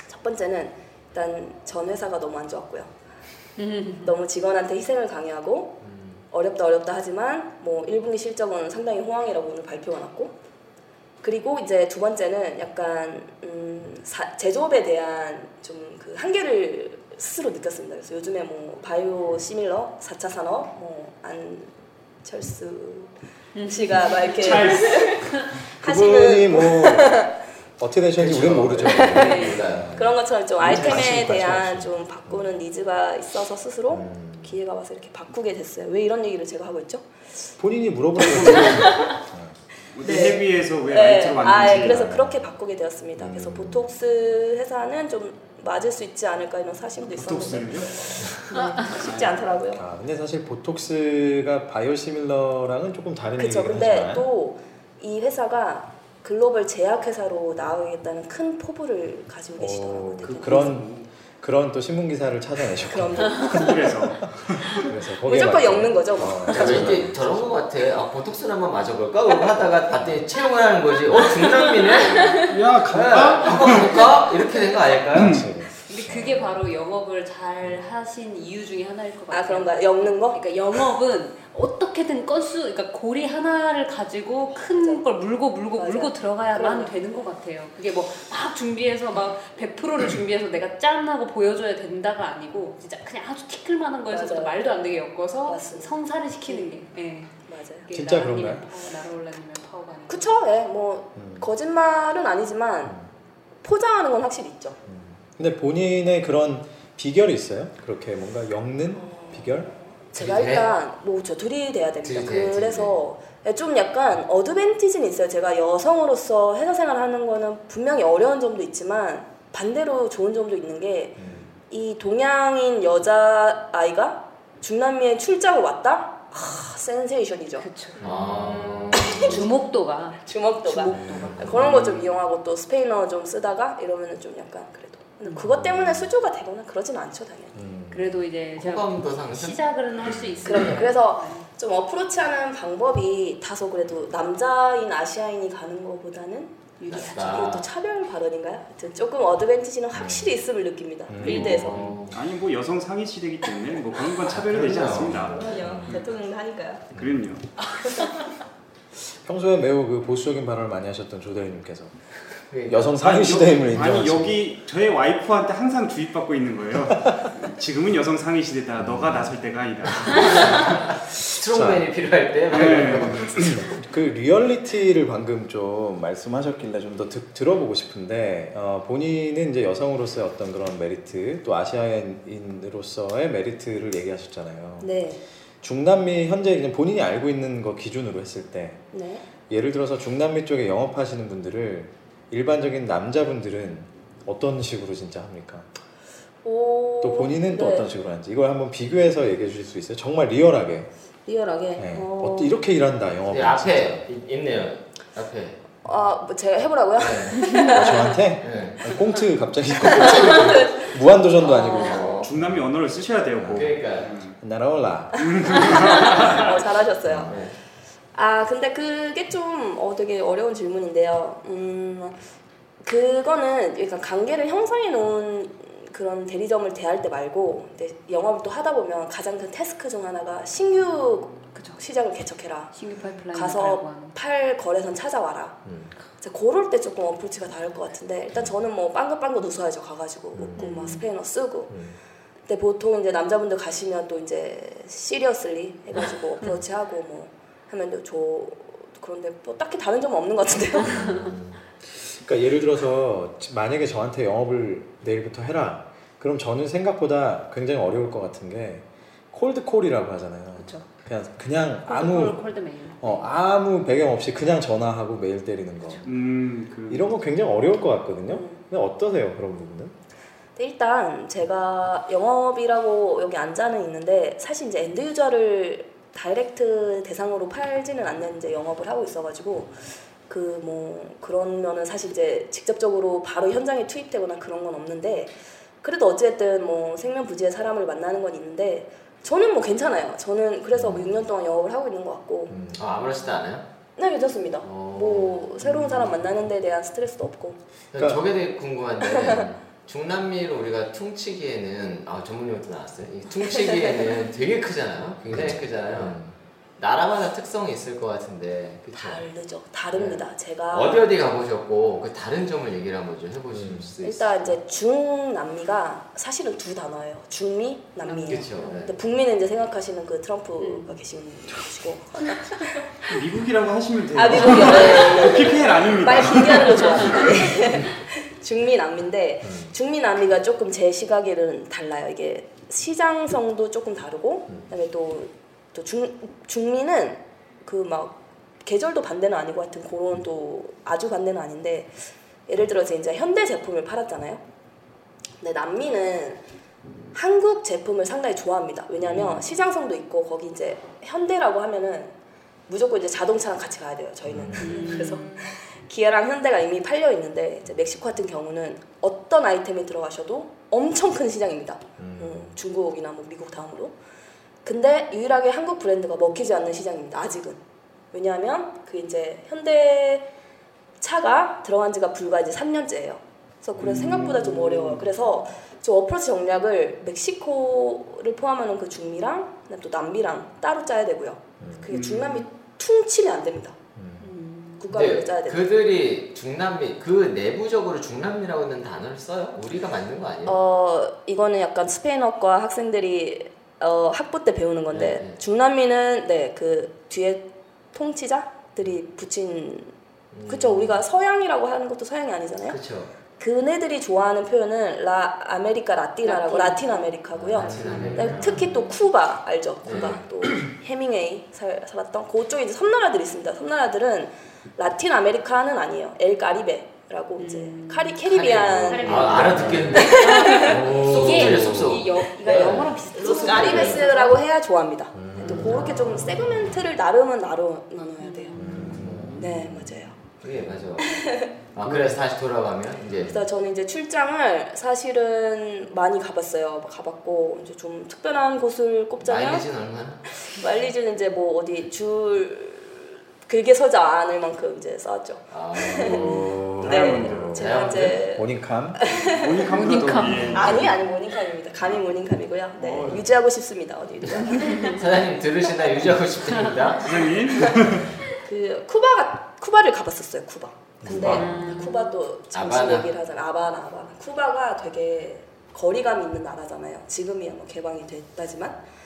첫 번째는 일단 전 회사가 너무 안 좋았고요. 너무 직원한테 희생을 강요하고 음. 어렵다 어렵다 하지만 뭐 1분기 실적은 상당히 호황이라고 오늘 발표가 났고 그리고 이제 두 번째는 약간 음, 사- 제조업에 대한 좀 그 한계를 스스로 느꼈습니다. 그래서 요즘에 뭐 바이오 시밀러, 4차 산업, 뭐 안철수 씨가 막 이렇게 그분이 하시는 뭐 어떻게 되셨는지 우리는 모르죠. 네, 몰라요. 그런 것처럼 좀 아이템에 관심, 대한. 좀 바꾸는 needs가 있어서 스스로 음. 기회가 와서 이렇게 바꾸게 됐어요. 왜 이런 얘기를 제가 하고 있죠? 본인이 물어보는 거지. 어디 네. heavy에서 왜 네, light로 아, 만드는지 예, 그래서 그렇게 바꾸게 되었습니다. 그래서 음. 보톡스 회사는 좀 맞을 수 있지 않을까 이런 사심도 있었는데? 네, 쉽지 않더라고요. 아, 근데 사실 보톡스가 biosimilar랑은 조금 다른. 얘기긴 근데 하지만 또 이 회사가 글로벌 제약 회사로 나가겠다는 큰 포부를 가지고 계시더라고요. 오, 그. 그런 그런 또 신문 기사를 찾아내셨고 그래서 거기에 무조건. 엮는 거죠. 뭐. 어, 야, 왠지 저런 거 같아. 아, 보톡스를 한번 맞아볼까? 그러고 하다가 봤더니 채용을 하는 거지. 어, 중남미네? 야 네, 갈까? 한번 볼까? 이렇게 된 거 아닐까요? 그렇지. 근데 그게 바로 영업을 잘 하신 이유 중에 하나일 것 같아요. 아 그런가 엮는 거? 그러니까 영업은 어떻게든 건수, 그러니까 고리 하나를 가지고 큰 걸 물고 물고 맞아. 물고 들어가야만. 되는 것 같아요. 그게 뭐 막 준비해서 막 100%를 준비해서 내가 짠 하고 보여줘야 된다가 아니고 진짜 그냥 아주 티끌만한 거에서부터. 말도 안 되게 엮어서 맞습니다. 성사를 시키는 게. 예. 맞아요. 진짜 그런가요? 파워, 나라올라님의 파워가 아니고. 그쵸? 예, 뭐 음. 거짓말은 아니지만 포장하는 건 확실히 있죠. 근데 본인의 그런 비결이 있어요? 그렇게 뭔가 엮는 비결? 제가 들이대? 일단 뭐 저 들이대야 됩니다. 들이대, 그래서 좀 약간 어드밴티지는 있어요. 제가 여성으로서 회사 생활하는 거는 분명히 어려운 점도 있지만 반대로 좋은 점도 있는 게 이 동양인 여자 아이가 중남미에 출장을 왔다? 하, 센세이션이죠. 그쵸. 아. 주목도가 주목도가 주목도가 그런 거 좀 이용하고 또 스페인어 좀 쓰다가 이러면은 좀 약간 그래도 그것 때문에 수주가 되거나 그러진 않죠 당연히. 음. 그래도 이제 제가? 시작은 할 수. 있으니까. 그래서 좀 어프로치하는 방법이 다소 그래도 남자인 아시아인이 가는 것보다는 유리하죠. 또 차별 발언인가요? 조금 어드밴티지는 확실히 있음을 느낍니다. 음. 필드에서. 어. 아니 뭐 여성 상위 시대이기 때문에 뭐 그런 건 차별이 되지 그럼요. 않습니다. 그럼요. 대통령도 하니까요. 그럼요. 평소에 매우 그 보수적인 발언을 많이 하셨던 조대리님께서 여성 상위 아니, 시대임을 여- 아니 여기 저의 와이프한테 항상 주입받고 있는 거예요. 지금은 여성 상위 시대다. 너가 나설 때가 아니다. strong man이 필요할 때. 막 네. 그 리얼리티를 방금 좀 말씀하셨길래 좀 더 들어보고 싶은데 어, 본인은 이제 여성으로서의 어떤 그런 메리트 또 아시아인으로서의 메리트를 얘기하셨잖아요. 네. 중남미 현재 그냥 본인이 알고 있는 거 기준으로 했을 때 네. 예를 들어서 중남미 쪽에 영업하시는 분들을 일반적인 남자분들은 어떤 식으로 진짜 합니까? 오. 또 본인은 또 네. 어떤 식으로 하는지 이걸 한번 비교해서 얘기해 주실 수 있어요? 정말 리얼하게 리얼하게. 네. 어... 어, 이렇게 일한다 영업 네, 앞에 이- 있네요. 앞에. 아, 뭐 제가 해보라고요? 네. 아, 저한테 네. 아니, 꽁트 갑자기 무한도전도 아니고 어. 중남미 언어를 쓰셔야 돼요. 꼭. 그러니까. 음. 날아올라 어, 잘하셨어요. 네. 아 근데 그게 좀 어, 되게 어려운 질문인데요. 음 그거는 약간 관계를 형성해 놓은 그런 대리점을 대할 때 말고 영업을 또 하다 보면 가장 큰 태스크 중 하나가 신규 그죠. 시장을 개척해라. 신규 파이프라인 가서. 팔 거래선 찾아와라. 음. 이제 그럴 때 조금 어프로치가 다를 것 같은데 일단 저는 뭐 빵긋빵긋 웃어야죠 가가지고 웃고 막 스페인어 쓰고 음. 근데 보통 이제 남자분들 가시면 또 이제 seriously 해가지고 approach 하고 뭐 하면 저 그런데 뭐 딱히 다른 점은 없는 것 같은데요. 그러니까 예를 들어서 만약에 저한테 영업을 내일부터 해라. 그럼 저는 생각보다 굉장히 어려울 것 같은 게 cold call이라고 하잖아요. 그렇죠. 그냥 그냥 아무 cold mail. 어 아무 배경 없이 그냥 전화하고 메일 때리는 거. 음, 그 이런 거 굉장히 어려울 것 같거든요. 근데 어떠세요 그런 부분은? 일단 제가 영업이라고 여기 앉아는 있는데 사실 이제 end user를 direct 대상으로 팔지는 않는 이제 영업을 하고 있어가지고 그 뭐 그런 면은 사실 이제 직접적으로 바로 현장에 투입되거나 그런 건 없는데 그래도 어쨌든 뭐 생면부지의 사람을 만나는 건 있는데 저는 뭐 괜찮아요. 저는 그래서 뭐 6년 동안 영업을 하고 있는 것 같고 음. 아, 아무렇지도 않아요? 네 괜찮습니다. 어. 뭐 새로운 사람 만나는 데 대한 스트레스도 없고 그러니까- 저게 되게 궁금한데 중남미를 우리가 퉁치기에는 아 전문용어도 나왔어요. 이 퉁치기에는 되게 크잖아요. 굉장히 크잖아요. 음. 나라마다 특성이 있을 것 같은데 그쵸? 다르죠. 다릅니다. 제가 어디 어디 가보셨고 그 다른 점을 얘기를 한번 좀 해보실 음. 수 있어요? 일단 이제 중남미가 사실은 두 단어예요. 중미, 남미예요. 그렇죠. 근데 북미는 이제 생각하시는 그 트럼프가 계신 곳이고 미국이라고 하시면 돼요. 아 미국이요. 네. PPL 아닙니다. 말 길게 하는 거 좋아합니다. 네. 중미 남미인데 중미 남미가 조금 제 시각에는 달라요. 이게 시장성도 조금 다르고 그다음에 또 또 중 중미는 그 막 계절도 반대는 아니고 하여튼 그런 또 아주 반대는 아닌데 예를 들어서 이제 현대 제품을 팔았잖아요. 근데 남미는 한국 제품을 상당히 좋아합니다. 왜냐하면 시장성도 있고 거기 이제 현대라고 하면은 무조건 이제 자동차랑 같이 가야 돼요. 저희는 그래서 기아랑 현대가 이미 팔려 있는데 멕시코 같은 경우는 어떤 아이템이 들어가셔도 엄청 큰 시장입니다. 음, 중국이나 뭐 미국 다음으로. 근데 유일하게 한국 브랜드가 먹히지 않는 시장입니다. 아직은. 왜냐하면 그 이제 현대 차가 들어간 지가 불과 이제 3년째예요. 그래서 그래서 생각보다 좀 어려워요. 그래서 저 어프로치 전략을 멕시코를 포함하는 그 중미랑 또 남미랑 따로 짜야 되고요. 그게 중남미 퉁치면 안 됩니다. 근데 짜야 돼요. 그들이 중남미 그 내부적으로 중남미라고 하는 단어를 써요? 우리가 만든 거 아니에요? 어 이거는 약간 스페인어과 학생들이 어, 학부 때 배우는 건데 네, 네. 중남미는 네 그 뒤에 통치자들이 붙인 그쵸 우리가 서양이라고 하는 것도 서양이 아니잖아요. 그렇죠. 그네들이 좋아하는 표현은 la América Latina라고 라틴. 라틴 아메리카고요. 라틴 아메리카. 그다음에 특히 또 쿠바 알죠? 쿠바 네. 또 해밍웨이 살, 살았던 그쪽에 이제 섬나라들이 있습니다. 섬나라들은 라틴 아메리카는 아니에요. 엘 카리베라고 이제 카리 캐리비안 카리비안. 아, 알아듣겠는데? 오, 이게 쏙 쏙. 이 여, 이거 영어랑 비슷해. 까리베스라고 해야 좋아합니다. 또 그렇게 좀 세그멘트를 나름은 나눠 나눠야 돼요. 네 맞아요. 그게 맞아. 아 그래서 다시 돌아가면 이제 그래서 저는 이제 출장을 사실은 많이 가봤어요. 가봤고 이제 좀 특별한 곳을 꼽자면 마일리지는 얼마나? 마일리지는 이제 뭐 어디 줄 길게 서지 않을 만큼 이제 쌓았죠. 아, 오, 네. 제가? 이제 모닝캄. 모니캄. 위에. 아니 아니 모닝캄입니다. 감히 모닝캄이고요. 네 어. 유지하고 싶습니다. 어디를 사장님 들으시나 유지하고 싶습니다. 사장님 그 쿠바가 쿠바를 가봤었어요. 쿠바. 근데 쿠바. 쿠바도 잠시 아바나. 얘기를 하잖아. 아바나 아바나. 쿠바가 되게 거리감 있는 나라잖아요. 지금이야 뭐 개방이 됐다지만.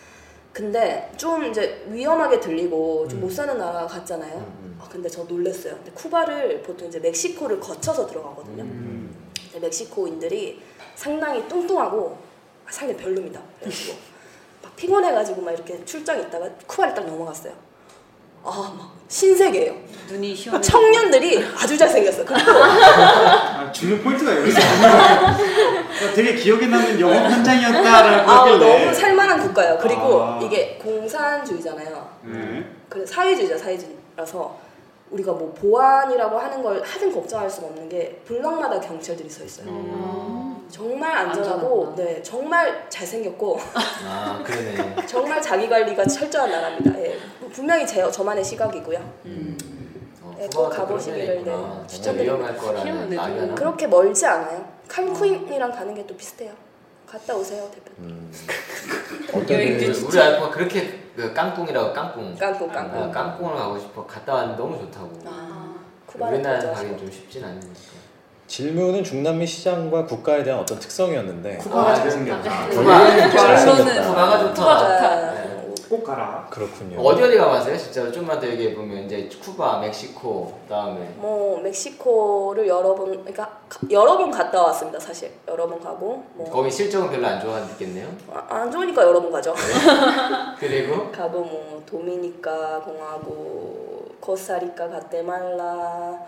근데 좀 이제 위험하게 들리고 좀 못 사는 나라 같잖아요. 음, 아 근데 저 놀랬어요. 근데 쿠바를 보통 이제 멕시코를 거쳐서 들어가거든요. 음. 멕시코인들이 상당히 뚱뚱하고 상당히 별로입니다. 그래가지고 막 피곤해가지고 막 이렇게 출장 있다가 쿠바를 딱 넘어갔어요. 아막 신세계예요. 눈이 시원해. 청년들이 아주 잘생겼어요. 그리고 아, 중요 포인트가 여기 있어요. 되게 기억에 남는 영업 현장이었다라고 아, 하길래 너무 살만한 국가예요. 그리고 아. 이게 공산주의잖아요. 네. 그래 사회주의자 사회주의라서 우리가 뭐 보안이라고 하는 걸 하든 걱정할 수가 없는 게 블럭마다 경찰들이 서 있어요. 음. 정말 안전하고. 네 정말 잘생겼고 아 그러네. 정말 자기 관리가 철저한 나라입니다. 예. 분명히 제 저만의 시각이고요. 어, 네, 쿠바가 꼭 가보시기를, 네. 추천드립니다. 그렇게 멀지 않아요. 칸쿤이랑 가는 게 또 비슷해요. 갔다 오세요, 대표님. 음. 여행지. 우리 알파 그렇게 그 깡꿍이라고 깡꿍. 깡꿍, 깡꿍. 아, 깡꿍을 가고 싶어. 갔다 왔는데 너무 좋다고. 아, 쿠바는 우리나라 더 가긴. 좀 쉽진 않으니까. 질문은 중남미 시장과 국가에 대한 어떤 특성이었는데 쿠바가 아, 잘생겼다. 쿠바. 결론은 쿠바가 좋다. 쿠바 좋다. 네. 꼭 가라. 그렇군요. 어디 어디 가봤어요? 진짜로 좀만 더 얘기해 보면 이제 쿠바, 멕시코, 그다음에 뭐 멕시코를 여러 번 그러니까 가- 여러 번 갔다 왔습니다 사실 여러 번 가고 뭐 거기 실적은 별로 안 좋아했겠네요. 아, 안 좋으니까 여러 번 가죠 그리고 가고 뭐 도미니카 공화국 코스타리카 가테말라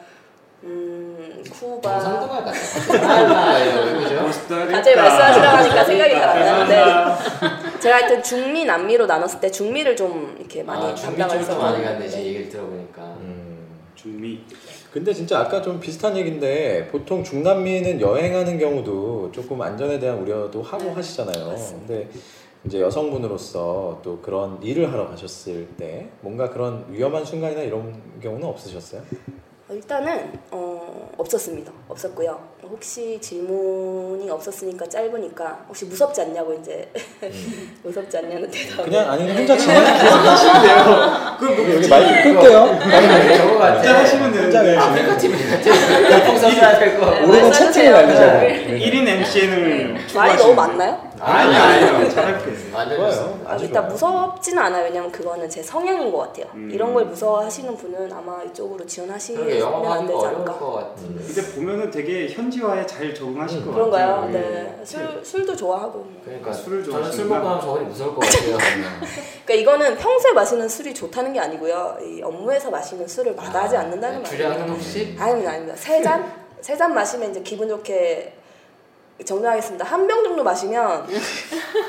음 쿠바 그죠? 갑자기 말씀하시라고 하니까 생각이 잘안 나는데 제가 하여튼 중미 남미로 나눴을 때 중미를 좀 이렇게 많이 아, 쪽도 많이 갔네. 지금 얘기를 들어보니까. 음. 중미. 근데 진짜 아까 좀 비슷한 얘기인데 보통 중남미는 여행하는 경우도 조금 안전에 대한 우려도 하고 네, 하시잖아요. 맞습니다. 근데 이제 여성분으로서 또 그런 일을 하러 가셨을 때 뭔가 그런 위험한 순간이나 이런 경우는 없으셨어요? 어, 일단은 어, 없었습니다. 없었고요. 혹시 질문이 없었으니까 짧으니까 혹시 무섭지 않냐고 이제 무섭지 않냐는 대답. 그냥 아니 혼자 진행하세요. 하시면 돼요. 여기 마이크 끌게요. 아니, 저거 같아. 진짜 하시면 혼자 되는데. 그냥 아프리카 TV 같아. 네, 말씀하세요. 채팅을. 네. 1인 MCN을 말이 너무 많나요? 아니 아니요. 잘할게. 완전 좋아요. 아주 일단 좋아요. 무섭지는 않아요. 왜냐면 그거는 제 성향인 것 같아요. 음. 이런 걸 무서워하시는 분은 아마 이쪽으로 지원하시면 안 되지 않을까. 것 같은데. 근데 보면은 되게 현지화에 잘 적응하실 것 그런가요? 같아요. 예. 네. 술 술도 좋아하고. 뭐. 그러니까 술을 저는 술. 먹고 하면 저번에 무서울 것 같아요. 그러니까 이거는 평소에 마시는 술이 좋다는 게 아니고요. 이 업무에서 마시는 술을 마다하지 않는다는 말이에요. 주량은 혹시? 아닙니다, 아닙니다. 세 잔? 세 잔 마시면 이제 기분 좋게 정리하겠습니다. 한 병 정도 마시면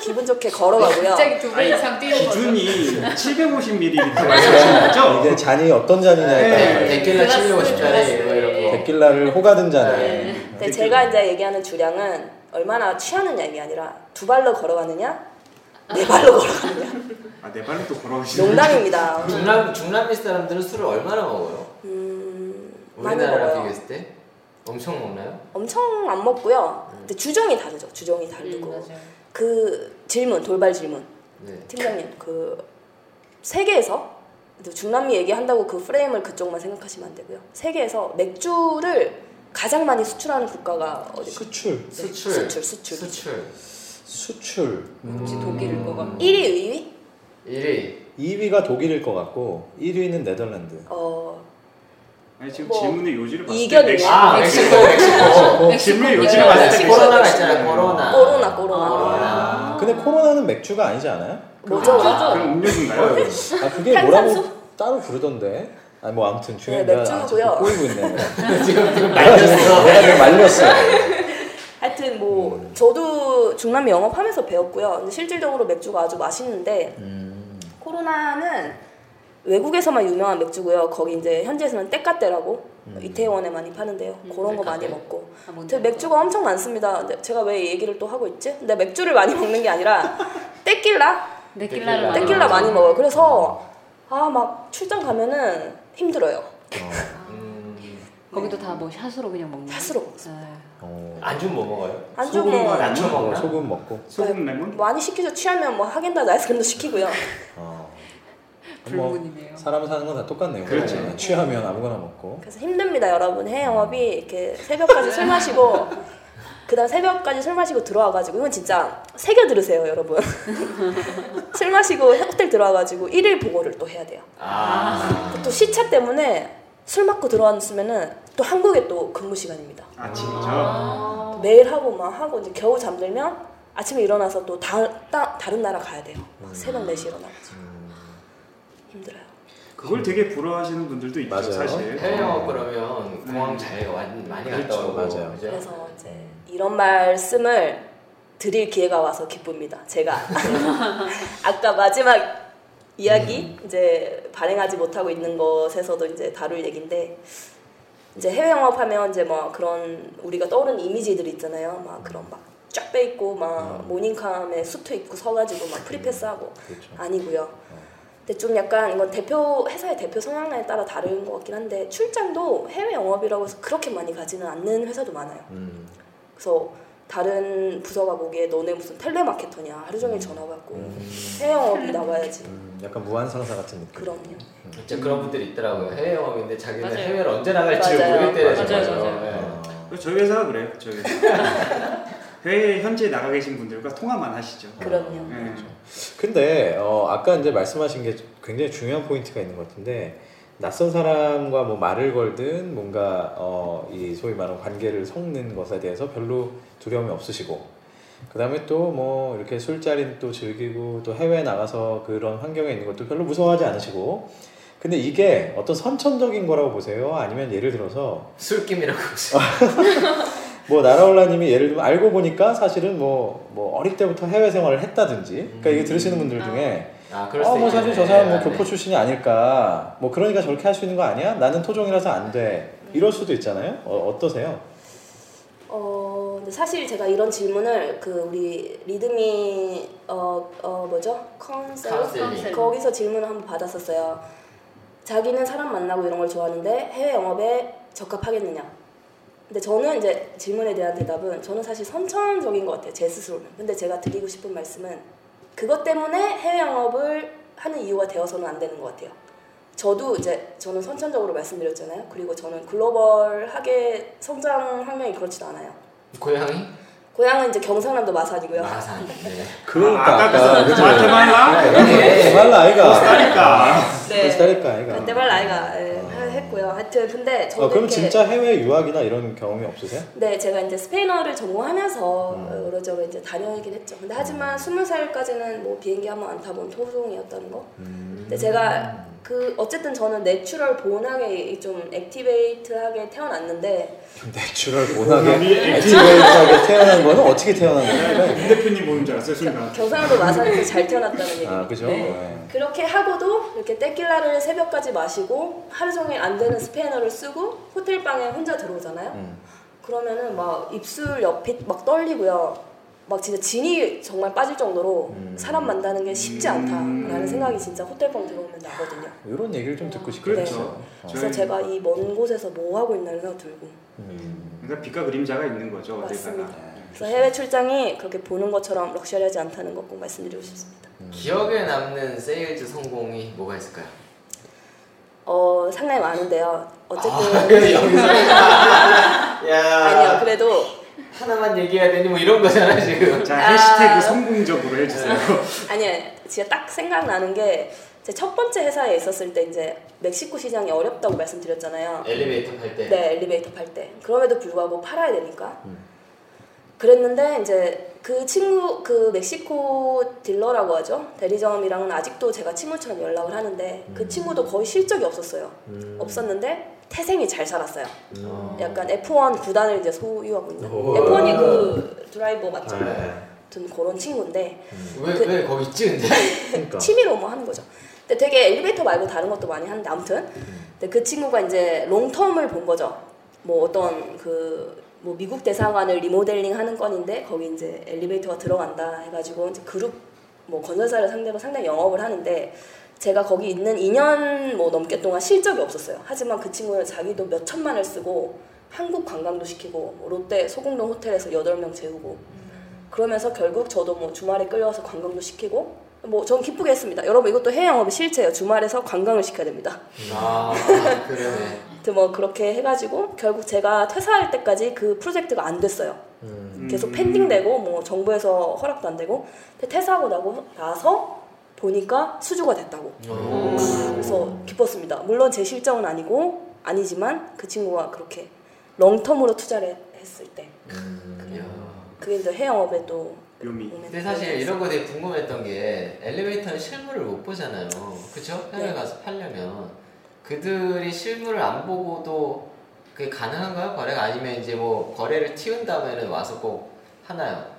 기분 좋게 걸어가고요. 갑자기 두배 아니, 이상 뛰는 거죠. 기준이 750ml 말씀하시는 거죠? 이게 잔이 어떤 잔이냐에 따라 네. 데킬라 글라스, 750짜리 글라스. 뭐 이런 거. 데킬라를 호가든 잔에 네. 근데 제가 이제 얘기하는 주량은 얼마나 취하느냐 이게 아니라 두 발로 걸어가느냐, 네 발로 걸어가느냐. 아, 내 발로 또 걸어가시는 농담입니다. 중남 중남미 사람들은 술을 얼마나 먹어요? 음, 많이 우리나라랑 먹어요. 비교했을 때 엄청 먹나요? 엄청 안 먹고요. 근데 주종이 다르죠. 주종이 다르고. 음. 그 질문, 돌발 질문. 네. 팀장님, 그 세계에서 근데 중남미 얘기한다고 그 프레임을 그쪽만 생각하시면 안 되고요. 세계에서 맥주를 가장 많이 수출하는 국가가 어디? 수출 수출. 수출, 수출. 수출. 수출 혹시 음. 독일일 것 같고. 1위, 2위? 1위. 2위가 독일일 것 같고 1위는 네덜란드. 어, 아니 지금 뭐, 질문의 요지를 봤을 때 이견이네. 멕시코 아 멕시코 멕시코. 멕시코 질문의 예. 요지를 봤을 때 코로나가 멕시코. 있잖아 코로나. 코로나, 코로나. 코로나. 근데 코로나는 맥주가 아니지 않아요? 뭐죠? 맥주죠. 그럼 음료수인가요? 아 그게? 뭐라고 따로 부르던데. 아니 뭐 아무튼 중요한 네, 맥주고요. 꼬이고 있네. 지금 지금 지금 말렸어. 내가 지금 말렸어. 하여튼 뭐 저도 중남미 영업하면서 배웠고요. 근데 실질적으로 맥주가 아주 맛있는데 음. 코로나는 외국에서만 유명한 맥주고요. 거기 이제 현지에서는 떼까떼라고 음. 이태원에 많이 파는데요. 음, 그런 거 많이? 먹고. 아, 맥주가 엄청 많습니다. 근데 제가 왜이 얘기를 또 하고 있지? 근데 맥주를 많이 먹는 게 아니라 떼낄라, 많이 떼낄라. 많이 먹어요. 그래서 아 막 출장 가면은 힘들어요. 어. 음, 거기도 다 뭐 샷으로 그냥 먹는. 샷으로 먹습니다. 네. 어. 안주 뭐 먹어요? 안주 뭐 나- 낮춰 먹나? 소금 먹고. 소금 레몬? 많이 시키죠. 취하면 뭐 하겐다즈 아이스크림도 시키고요. 어. 불문이네요. 사람 사는 건 다 똑같네요. 그렇죠. 그냥 취하면 아무거나 먹고. 그래서 힘듭니다, 여러분. 해외 영업이 이렇게 새벽까지 술 마시고 그다음 새벽까지 술 마시고 들어와가지고 이건 진짜 새겨 들으세요, 여러분. 술 마시고 호텔 들어와가지고 일일 보고를 또 해야 돼요. 아. 또 시차 때문에 술 먹고 들어왔으면은 또 한국에 또 근무 시간입니다. 아침이죠. 아. 매일 하고 막 하고 이제 겨우 잠들면 아침에 일어나서 또 다, 따, 다른 나라 가야 돼요. 막 새벽 4시 일어나가지고 힘들어요. 그걸 되게 부러워하시는 분들도 있죠, 맞아요. 사실. 해외 영업 그러면 공항 잘 와- 많이 갔다 그렇죠, 오고 맞아요. 그죠? 그래서 이제 이런 말씀을 드릴 기회가 와서 기쁩니다. 제가 아까 마지막 이야기 이제 발행하지 못하고 있는 것에서도 이제 다룰 얘기인데 이제 해외 영업하면 이제 뭐 그런 우리가 떠오르는 이미지들 있잖아요. 막 그런 막 쫙빼 있고 막 모닝캄에 수트 입고 서가지고 막 프리패스하고 그렇죠. 아니고요. 근데 좀 약간 이건 대표 회사의 대표 성향에 따라 다른 것 같긴 한데 출장도 해외 영업이라고 해서 그렇게 많이 가지는 않는 회사도 많아요. 음. 그래서 다른 부서가 보기에 너네 무슨 텔레마케터냐 하루 종일 전화 받고 해외 영업이 나와야지 음, 약간 무한 상사 같은 느낌. 그럼요 진짜 그런 분들이 있더라고요. 해외 영업인데 자기는 맞아요. 해외를 언제 나갈지 맞아요. 모르겠대요. 맞아요, 진짜로. 맞아요. 네. 어. 저희 회사가 그래요. 저희 회사. 해외에 현재 나가 계신 분들과 통화만 하시죠. 그럼요 네. 근데 어, 아까 이제 말씀하신 게 굉장히 중요한 포인트가 있는 것 같은데 낯선 사람과 뭐 말을 걸든 뭔가 어, 이 소위 말하는 관계를 섞는 것에 대해서 별로 두려움이 없으시고 그다음에 또 뭐 이렇게 술자리 또 즐기고 또 해외에 나가서 그런 환경에 있는 것도 별로 무서워하지 않으시고 근데 이게 어떤 선천적인 거라고 보세요? 아니면 예를 들어서 술김이라고 보세요. 뭐 나라올라님이 예를 들면 알고 보니까 사실은 뭐, 뭐 어릴 때부터 해외 생활을 했다든지 그러니까 이게 들으시는 분들 중에 아, 그럴 어, 뭐. 사실 저 사람 뭐 네. 교포 출신이 아닐까 뭐 그러니까 저렇게 할 수 있는 거 아니야? 나는 토종이라서 안 돼. 이럴 수도 있잖아요. 어, 어떠세요? 어 사실 제가 이런 질문을 그 우리 리드미 어, 어 뭐죠 컨셀. 거기서 질문을 한번 받았었어요. 자기는 사람 만나고 이런 걸 좋아하는데 해외 영업에 적합하겠느냐? 근데 저는 이제 질문에 대한 대답은 저는 사실 선천적인 것 같아요 제 스스로는. 근데 제가 드리고 싶은 말씀은 그것 때문에 해외 영업을 하는 이유가 되어서는 안 되는 것 같아요. 저도 이제 저는 선천적으로 말씀드렸잖아요. 그리고 저는 글로벌하게 성장 환경이 그렇지도 않아요. 고향이 고향은 이제 경상남도 마산이고요. 마산. 네. 그러니까 아, 아까 그죠? 과테말라? 네. 말라 아이가. 코스타리카. 네. 코스타리카 아이가. 과테말라 아이가 예, 했고요. 하여튼 근데 저도 어, 그럼 진짜 해외 유학이나 이런 경험이 없으세요? 네, 제가 이제 스페인어를 전공하면서 음. 여러저러 이제 다녀오긴 했죠. 근데 하지만 스무 살까지는 뭐 비행기 한 번 안 타본 토종이었다는 거. 음. 근데 제가 그 어쨌든 저는 natural born하게 좀 activate하게 태어났는데 natural born하게 activate하게 태어난 거는 어떻게 태어난 거예요? 김 대표님 보는 줄 알았어요 순간. 경상도 마산에서 잘 태어났다는 얘기. 아 그죠? 네. 네. 그렇게 하고도 이렇게 떼킬라를 새벽까지 마시고 하루 종일 안 되는 스페인어를 쓰고 호텔 방에 혼자 들어오잖아요. 음. 그러면은 막 입술 옆이 막 떨리고요. 막 진짜 진이 정말 빠질 정도로 음. 사람 만나는 게 쉽지 않다라는 생각이 진짜 호텔 방 들어오면 나거든요. 이런 얘기를 좀 듣고 싶어요. 그렇죠. 어. 그래서 제가 이 먼 곳에서 뭐 하고 있나 생각 들고. 음. 그러니까 빛과 그림자가 있는 거죠 맞습니다. 어디다가. 그래서 해외 출장이 그렇게 보는 것처럼 럭셔리하지 않다는 것 꼭 말씀드리고 싶습니다. 기억에 남는 세일즈 성공이 뭐가 있을까요? 어 상당히 많은데요. 어쨌든 아, 아니요 그래도 하나만 얘기해야 되니 뭐 이런 거잖아 지금. 자 아. 해시태그 성공적으로 해주세요. 아니요 진짜 딱 생각나는 게 제 첫 번째 회사에 있었을 때 이제 멕시코 시장이 어렵다고 말씀드렸잖아요. 엘리베이터 탈 때. 네, 엘리베이터 팔 때. 그럼에도 불구하고 팔아야 되니까. 음. 그랬는데 이제 그 친구 그 멕시코 딜러라고 하죠. 대리점이랑은 아직도 제가 친구처럼 연락을 하는데 그 친구도 거의 실적이 없었어요. 음. 없었는데 태생이 잘 살았어요. 어. 약간 F1 구단을 이제 소유하고 있는. 오. F1이 그 드라이버 맞죠? 네. 아무튼 그런 친구인데 왜, 그- 왜 거기 있지 근데? 그러니까. 취미로 뭐 하는 거죠. 근데 되게 엘리베이터 말고 다른 것도 많이 하는데 아무튼 근데 그 친구가 이제 롱텀을 본 거죠. 뭐 어떤 그 뭐 미국 대사관을 리모델링 하는 건인데 거기 이제 엘리베이터가 들어간다 해가지고 이제 그룹 뭐 건설사를 상대로 상당히 영업을 하는데 제가 거기 있는 2년 뭐 넘게 동안 실적이 없었어요. 하지만 그 친구는 자기도 몇 천만을 쓰고 한국 관광도 시키고 뭐 롯데 소공동 호텔에서 8명 재우고 그러면서 결국 저도 뭐 주말에 끌려와서 관광도 시키고 뭐 전 기쁘게 했습니다. 여러분 이것도 해외 영업의 실체예요. 주말에서 관광을 시켜야 됩니다. 아 그러네. 아무튼 뭐 그렇게 해가지고 결국 제가 퇴사할 때까지 그 프로젝트가 안 됐어요. 음. 계속 펜딩되고 뭐 정부에서 허락도 안 되고 퇴사하고 나고 나서 보니까 수주가 됐다고. 어. 그래서 기뻤습니다. 물론 제 실적은 아니고 아니지만 그 친구가 그렇게 롱텀으로 투자를 했을 때 음, 야. 그게 이제 해외 영업에 또 묘미. 근데 사실 이런 거 되게 궁금했던 게 엘리베이터는 실물을 못 보잖아요. 그쵸? 해외 네. 가서 팔려면 그들이 실물을 안 보고도 그게 가능한가요? 거래가 아니면 이제 뭐 거래를 튀운 다음에는 와서 꼭 하나요?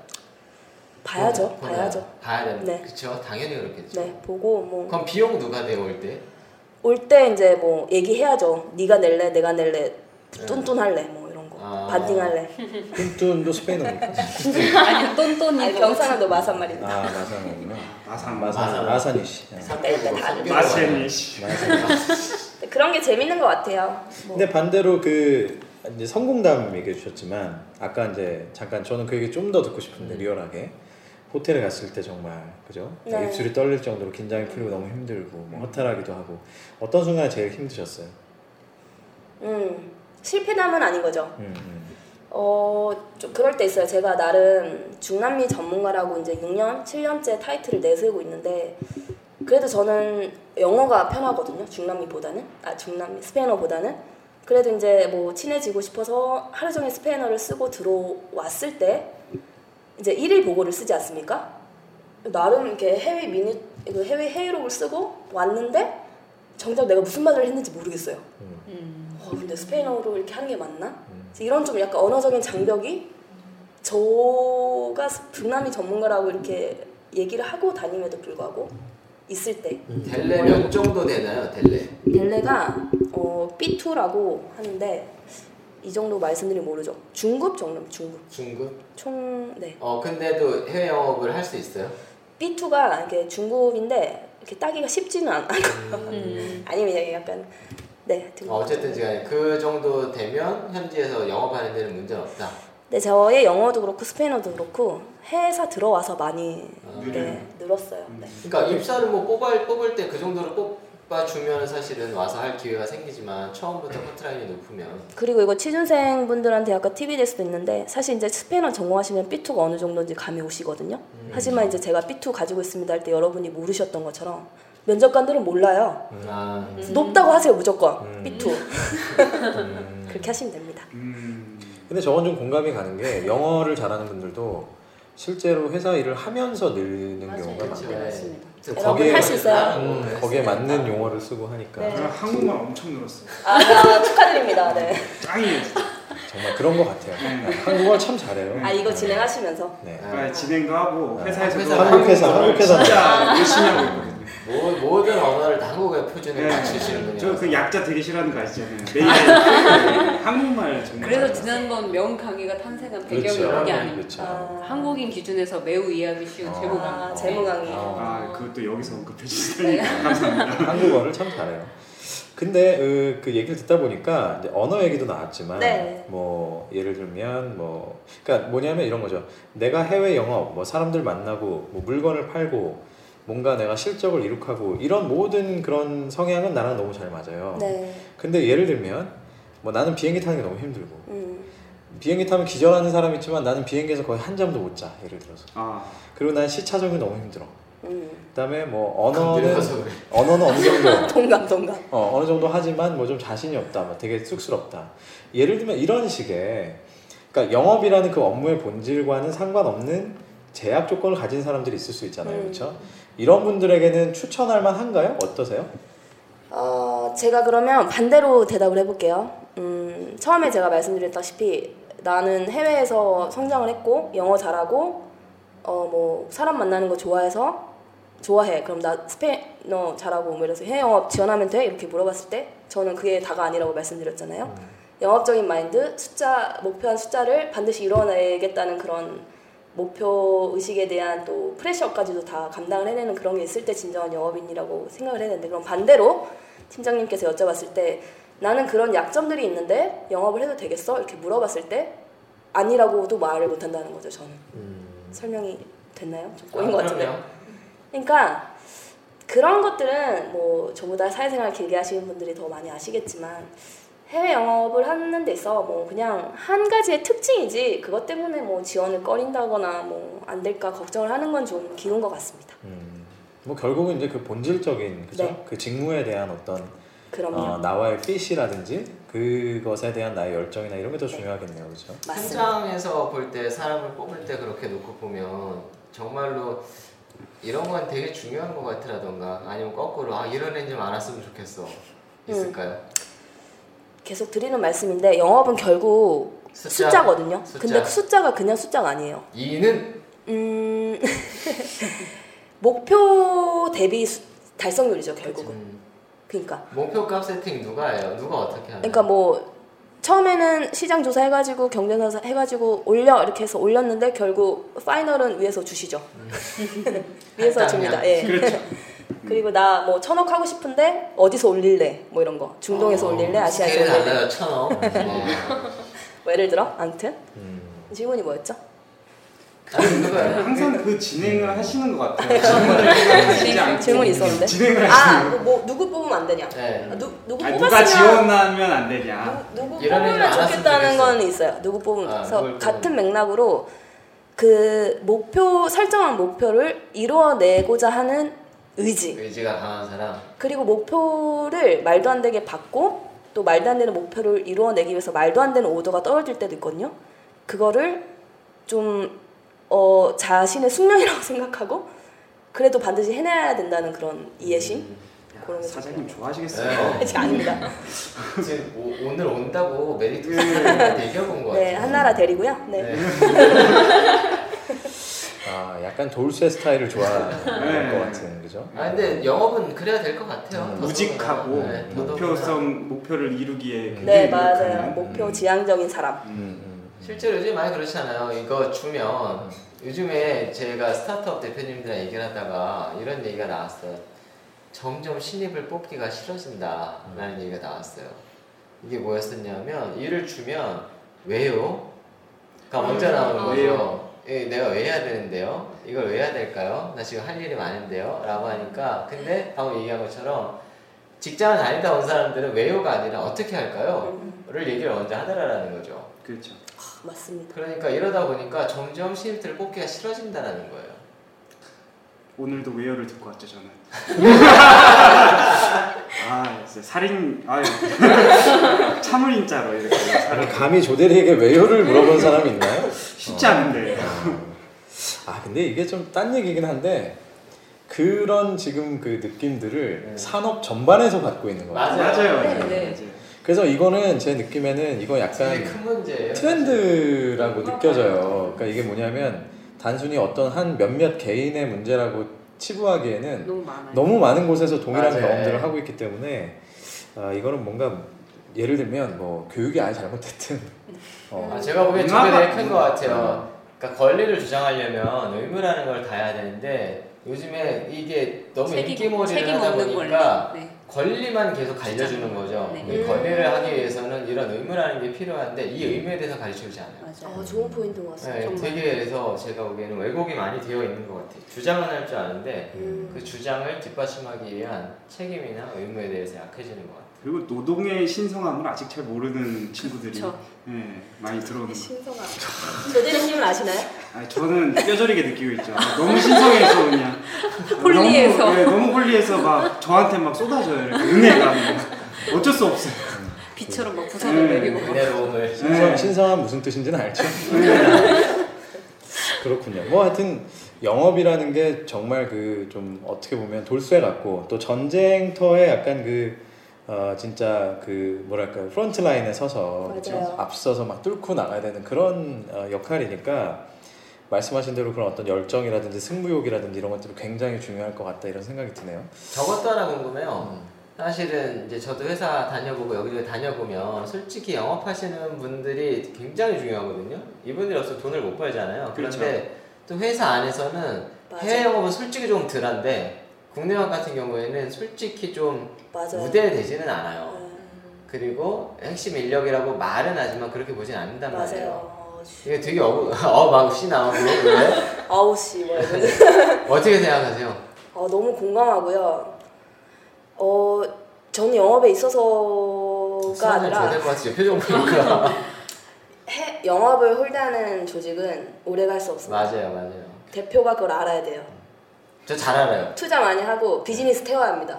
봐야죠. 보나요? 봐야죠. 봐야 되는 네. 그쵸? 당연히 그렇겠죠. 네, 보고 뭐 그럼 비용 누가 내고 올 때? 올 때 이제 뭐 얘기해야죠. 네가 낼래, 내가 낼래, 뚠뚠 할래, 뭐 이런 거, 아. 반띵할래. 뚠뚠도 스페인어입니까? 아니 아니 경상도 마산 말입니다. 아 마산이구나. 마산 마산 마산. 마산이시. 아, 네, 네, 그런 게 재밌는 것 같아요. 뭐. 근데 반대로 그 이제 성공담 얘기해 주셨지만 아까 이제 잠깐 저는 그 얘기 좀 더 듣고 싶은데 음. 리얼하게 호텔에 갔을 때 정말 그죠? 네. 입술이 떨릴 정도로 긴장이 풀리고 너무 힘들고 뭐 허탈하기도 하고 어떤 순간이 제일 힘드셨어요? 음, 실패남은 아닌 거죠. 음, 음. 어, 좀 그럴 때 있어요. 제가 나름 중남미 전문가라고 이제 6년, 7년째 타이틀을 내세우고 있는데 그래도 저는 영어가 편하거든요. 중남미보다는. 아, 중남미 스페인어보다는. 그래도 이제 뭐 친해지고 싶어서 하루 종일 스페인어를 쓰고 들어왔을 때 이제 일일 보고를 쓰지 않습니까? 나름 이렇게 해외 미니 그 해외 회의록을 쓰고 왔는데 정작 내가 무슨 말을 했는지 모르겠어요. 음. 어, 근데 스페인어로 이렇게 하는 게 맞나? 그래서 이런 좀 약간 언어적인 장벽이 저가 중남미 전문가라고 이렇게 얘기를 하고 다님에도 불구하고 있을 때 델레 몇 정도 되나요, 델레? 델레가 어, B2라고 하는데 이 정도 말씀드리면 모르죠. 중급 정도 중급 중급? 총 네. 어, 근데도 해외 영업을 할 수 있어요? B2가 이게 중급인데 이렇게 따기가 쉽지는 않아요. 음. 아니면 약간 네. 등- 어, 어쨌든 지간에 그 정도 되면 현지에서 영업하는 데는 문제는 없다. 네, 저의 영어도 그렇고 스페인어도 그렇고 회사 들어와서 많이 아, 네, 늘었어요. 네. 그러니까 입사를 뭐 뽑을 뽑을 때 그 정도로 뽑 아 주면 사실은 와서 할 기회가 생기지만 처음부터 커트라인이 높으면 그리고 이거 취준생 분들한테 약간 팁이 될 수도 있는데 사실 이제 스페인어 전공하시면 B2가 어느 정도인지 감이 오시거든요. 음. 하지만 이제 제가 B2 가지고 있습니다 할 때 여러분이 모르셨던 것처럼 면접관들은 몰라요. 아, 높다고 하세요 무조건 음. B2 음. 그렇게 하시면 됩니다. 음, 근데 저건 좀 공감이 가는 게 영어를 잘하는 분들도 실제로 회사 일을 하면서 늘는 맞아요. 경우가. 많아요. 네, 거기에 할수 있어요. 맞는 음, 거예요. 거기에 맞는 용어를 쓰고 하니까 네. 저는 한국말 엄청 늘었어요. 아, 아, 축하드립니다. 네. 짱이에요. 정말 그런 것 같아요. 한국어 참 잘해요. 아 이거 진행하시면서 네. 그러니까 진행도 하고 네. 회사에서도 회사 한국 회사, 한국 회사. 진짜 열심히 하고 있거든요. 모, 모든 언어를 다 한국의 표준에 네. 맞추시는군요. 저 그 약자 되게 싫어하는 거 아시잖아요. 매일 한국말 정말. 그래서. 지난번 명 강의가 탄생한 배경이 그렇죠. 이게 아닙니다. 그렇죠. 아, 한국인 기준에서 매우 이해하기 쉬운 어. 제목 아, 강의. 제목 강의. 어. 아 그것도 여기서 언급해 주시다니 감사합니다. 한국어를 참 잘해요. 근데 그, 그 얘기를 듣다 보니까 이제 언어 얘기도 나왔지만 네. 뭐 예를 들면 뭐 그러니까 뭐냐면 이런 거죠. 내가 해외 영업, 뭐 사람들 만나고 뭐 물건을 팔고 뭔가 내가 실적을 이룩하고 이런 모든 그런 성향은 나랑 너무 잘 맞아요. 네. 근데 예를 들면 뭐 나는 비행기 타는 게 너무 힘들고 음, 비행기 타면 기절하는 사람 있지만 나는 비행기에서 거의 한 잠도 못 자. 예를 들어서. 아 그리고 난 시차적이 너무 힘들어. 음. 그다음에 뭐 언어는 그래. 언어는 어느 정도 동감 동감. 어, 어느 정도 하지만 뭐 좀 자신이 없다, 뭐 되게 쑥스럽다. 예를 들면 이런 식의, 그러니까 영업이라는 그 업무의 본질과는 상관없는 제약 조건을 가진 사람들이 있을 수 있잖아요, 음. 그렇죠? 이런 분들에게는 추천할 만한가요? 어떠세요? 어, 제가 그러면 반대로 대답을 해볼게요. 음, 처음에 제가 말씀드렸다시피 나는 해외에서 성장을 했고 영어 잘하고 어, 뭐 사람 만나는 거 좋아해서 좋아해. 그럼 나 스페인어 잘하고 뭐 이래서 해외 영업 지원하면 돼? 이렇게 물어봤을 때 저는 그게 다가 아니라고 말씀드렸잖아요. 영업적인 마인드, 숫자 목표한 숫자를 반드시 이뤄내겠다는 그런 목표 의식에 대한 또 프레셔까지도 다 감당을 해내는 그런 게 있을 때 진정한 영업인이라고 생각을 되는데 그럼 반대로 팀장님께서 여쭤봤을 때 나는 그런 약점들이 있는데 영업을 해도 되겠어? 이렇게 물어봤을 때 아니라고도 말을 못 한다는 거죠 저는 음. 설명이 됐나요? 좀 꼬인 것 같은데. 그러니까 그런 것들은 뭐 저보다 사회생활 길게 하시는 분들이 더 많이 아시겠지만 해외 영업을 하는 데 있어 뭐 그냥 한 가지의 특징이지 그것 때문에 뭐 지원을 꺼린다거나 뭐 안 될까 걱정을 하는 건 좀 기운 것 같습니다. 음, 뭐 결국은 이제 그 본질적인, 그죠? 네. 그 직무에 대한 어떤 그럼요. 어, 나와의 핏이라든지 그것에 대한 나의 열정이나 이런 게 더 중요하겠네요, 그렇죠? 현장에서 볼 때 사람을 뽑을 때 그렇게 놓고 보면 정말로 이런 건 되게 중요한 것 같으라던가 아니면 거꾸로 아 이런 애는 좀 알았으면 좋겠어 있을까요? 계속 드리는 말씀인데 영업은 결국 숫자? 숫자? 거든요 숫자. 근데 그 숫자가 그냥 숫자가 아니에요. 이는 음 목표 대비 수- 달성률이죠 결국은. 음, 그러니까 목표값 세팅 누가 해요? 누가 어떻게 하나요? 그러니까 뭐 처음에는 시장 조사 해가지고 경쟁사 해가지고 올려 이렇게 해서 올렸는데 결국 파이널은 위에서 주시죠. 위에서 할당량. 줍니다. 예. 그렇죠. 그리고 나 뭐 천억 하고 싶은데 어디서 올릴래? 뭐 이런 거. 중동에서 어, 올릴래? 아시아에서 올릴래? 달라요 천억 어. 뭐 예를 들어 아무튼 음, 질문이 뭐였죠? 항상 그 진행을 하시는 것 같아요. 질문을 않고 질문이 있었는데. 진행을 아, 하시는 뭐, 뭐 누구 뽑으면 안 되냐? 네. 아, 누, 누구 아니, 누가 뽑았으면 지원하면 안 되냐. 누, 일이 뽑으면 좋겠다는. 건 있어요. 누구 뽑으면 아, 그래서 같은 맥락으로 그 목표 설정한 목표를 이루어내고자 하는 의지 의지가 강한 사람. 그리고 목표를 말도 안 되게 받고 또 말도 안 되는 목표를 이루어내기 위해서 말도 안 되는 오더가 떨어질 때도 있거든요. 그거를 좀 어, 자신의 숙명이라고 생각하고 그래도 반드시 해내야 된다는 그런 이해심 음. 사장님 네. 좋아하시겠어요. 아직 아닙니다. 지금 오, 오늘 온다고 메리트를 얘기해본 거 같아요. 네, 한나라 데리고요. 네. 네. 아 약간 돌쇠 스타일을 좋아하는 네. 것 같은 그죠? 아 근데 영업은 그래야 될 것 같아요. 음. 무직하고 네. 목표성 목표를 이루기에 네, 굉장히 맞아요. 목표 지향적인 사람. 음, 음. 실제로 요즘 많이 그렇잖아요. 이거 주면 요즘에 제가 스타트업 대표님들이랑 얘기를 하다가 이런 얘기가 나왔어요. 점점 신입을 뽑기가 싫어진다 라는 얘기가 나왔어요. 이게 뭐였었냐면 일을 주면 왜요? 가 먼저 나오는 아, 거죠. 왜요? 예, 내가 왜 해야 되는데요? 이걸 왜 해야 될까요? 나 지금 할 일이 많은데요? 라고 하니까 근데 방금 얘기한 것처럼 직장을 다니다 온 사람들은 왜요가 아니라 어떻게 할까요? 를 얘기를 먼저 하더라라는 거죠. 그렇죠. 아, 맞습니다. 그러니까 이러다 보니까 점점 신입들을 뽑기가 싫어진다라는 거예요. 오늘도 웨어를 듣고 왔죠 저는. 아 진짜 살인 아유 참을 인자로 이렇게 아니, 감히 조대리에게 외요를 물어본 사람이 있나요? 쉽지 않은데. 아 근데 이게 좀 딴 얘기긴 한데 그런 지금 그 느낌들을 네. 산업 전반에서 받고 있는 거예요. 맞아요. 맞아요. 네, 맞아요. 네. 맞아요. 그래서 이거는 제 느낌에는 이거 약간 큰 문제예요. 트렌드라고 느껴져요. 그러니까 이게 뭐냐면 단순히 어떤 한 몇몇 개인의 문제라고 치부하기에는 너무 많아요. 너무 많은 곳에서 동일한 맞아요. 경험들을 하고 있기 때문에 아, 이거는 뭔가 예를 들면 뭐 교육이 아예 잘못됐든 어, 아, 제가 보기엔 저게 되게 큰것 같아요. 그러니까 권리를 주장하려면 의무라는 걸 다해야 되는데 요즘에 이게 너무 책임- 인기몰이를 책임 하다 보니까. 네. 권리만 계속 갈려주는 거죠. 네. 이 권리를 하기 위해서는 이런 의무라는 게 필요한데 이 의무에 대해서 가르쳐주지 않아요. 맞아요. 아, 좋은 포인트인 것 같습니다. 네, 정말. 되게 그래서 제가 보기에는 왜곡이 많이 되어 있는 것 같아요. 주장은 할 줄 아는데 음. 그 주장을 뒷받침하기 위한 책임이나 의무에 대해서 약해지는 것 같아요. 그리고 노동의 신성함을 아직 잘 모르는 친구들이 그쵸. 예, 많이 들어오는 거. 신성한. 조대리님은 아시나요? 아니, 저는 뼈저리게 느끼고 있죠. 너무 신성해서 그냥 홀리해서. 너무, 예, 너무 홀리해서 막 저한테 막 쏟아져요. 이렇게 은혜가 어쩔 수 없어요. 비처럼 막 부산을 네. 내리고 막. 은혜로움을 신성, 네. 신성한 무슨 뜻인지는 알죠. 그렇군요. 뭐 하여튼 영업이라는 게 정말 그 좀 어떻게 보면 돌쇠 같고 또 전쟁터에 약간 그 어, 진짜 그 뭐랄까요 front line에 서서? 맞아요. 앞서서 막 뚫고 나가야 되는 그런 어, 역할이니까 말씀하신 대로 그런 어떤 열정이라든지 승부욕이라든지 이런 것들이 굉장히 중요할 것 같다 이런 생각이 드네요. 저것도 하나 궁금해요. 사실은 이제 저도 회사 다녀보고 여기저기 다녀보면 솔직히 영업하시는 분들이 굉장히 중요하거든요. 이분들이 없으면 돈을 못 벌잖아요. 그런데 또 회사 안에서는 맞아요. 해외 영업은 솔직히 좀 덜한데 국내 영업 같은 경우에는 솔직히 좀 맞아요. 무대되지는 않아요. 네. 그리고 핵심 인력이라고 말은 하지만 그렇게 보진 않는단 맞아요. 말이에요. 어, 씨. 이게 되게 어우 어막씨 나오고 왜? 아우 씨 뭐 이런. 어떻게 생각하세요? 어, 너무 공감하고요. 어, 저는 영업에 있어서가 아니라 될것 같아요. 표정 보니까 해, 영업을 홀드하는 조직은 오래 갈 수 없습니다. 맞아요, 맞아요. 대표가 그걸 알아야 돼요. 저 잘 알아요. 투자 많이 하고 비즈니스 태워야 합니다.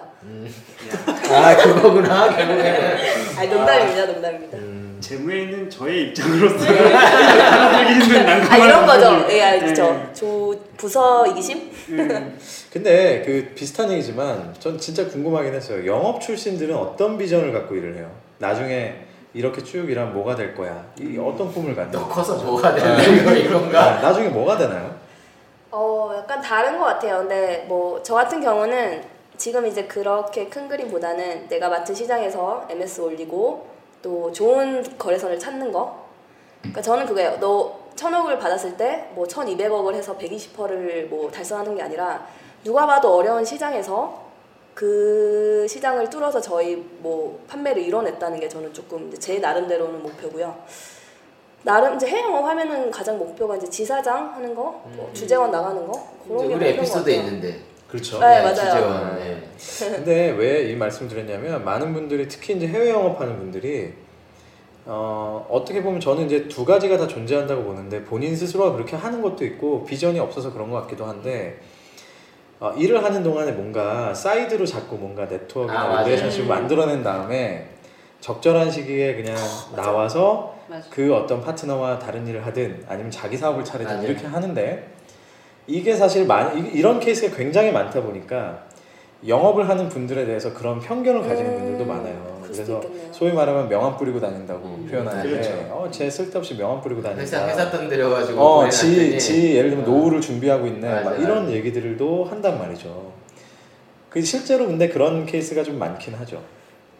아 그거구나 결국에는. 아니 농담입니다, 농담입니다. 음. 재무에 있는 저의 입장으로서 알아들기 힘든 난감한 아 이런 거죠. 예, 아, 네. 그렇죠. 조 부서 이기심? 음, 근데 그 비슷한 얘기지만 전 진짜 궁금하긴 했어요. 영업 출신들은 어떤 비전을 갖고 일을 해요? 나중에 이렇게 쭉 일하면 뭐가 될 거야? 이 어떤 꿈을 갖는 너? 커서 뭐가 되는 이거 이건가? 아, 나중에 뭐가 되나요? 어, 약간 다른 것 같아요. 근데 뭐 저 같은 경우는 지금 이제 그렇게 큰 그림보다는 내가 맡은 시장에서 MS 올리고 또 좋은 거래선을 찾는 거. 그러니까 저는 그거예요. 너 천억을 받았을 때 뭐 1,200억을 해서 120%를 뭐 달성하는 게 아니라 누가 봐도 어려운 시장에서 그 시장을 뚫어서 저희 뭐 판매를 이뤄냈다는 게 저는 조금 제 나름대로는 목표고요. 나름 이제 해외 영업 하면은 가장 목표가 이제 지사장 하는 거, 뭐 음. 주재원 나가는 거 그런 게 우리 같아요. 있는데. 그렇죠. 네, 맞아요. 주재원, 네. 근데 왜 이 말씀을 드렸냐면 많은 분들이 특히 이제 해외 영업하는 분들이 어, 어떻게 보면 저는 이제 두 가지가 다 존재한다고 보는데 본인 스스로가 그렇게 하는 것도 있고 비전이 없어서 그런 것 같기도 한데 어, 일을 하는 동안에 뭔가 사이드로 자꾸 뭔가 네트워크나 아, 맞아요. relationship을 만들어낸 다음에 적절한 시기에 그냥 나와서 맞아. 그 어떤 파트너와 다른 일을 하든 아니면 자기 사업을 차리든 맞아요. 이렇게 하는데 이게 사실 많이 이- 이런 케이스가 굉장히 많다 보니까 영업을 하는 분들에 대해서 그런 편견을 가지는 음, 분들도 많아요. 그래서 있겠네요. 소위 말하면 명함 뿌리고 다닌다고 음, 표현하는데 그렇죠. 어, 쟤 쓸데없이 명함 뿌리고 다닌다. 회사 회사 돈 들여가지고 어, 지, 지 예를 들면 어. 노후를 준비하고 있네. 막. 이런 얘기들도 한단 말이죠. 그 실제로 근데 그런 케이스가 좀 많긴 하죠.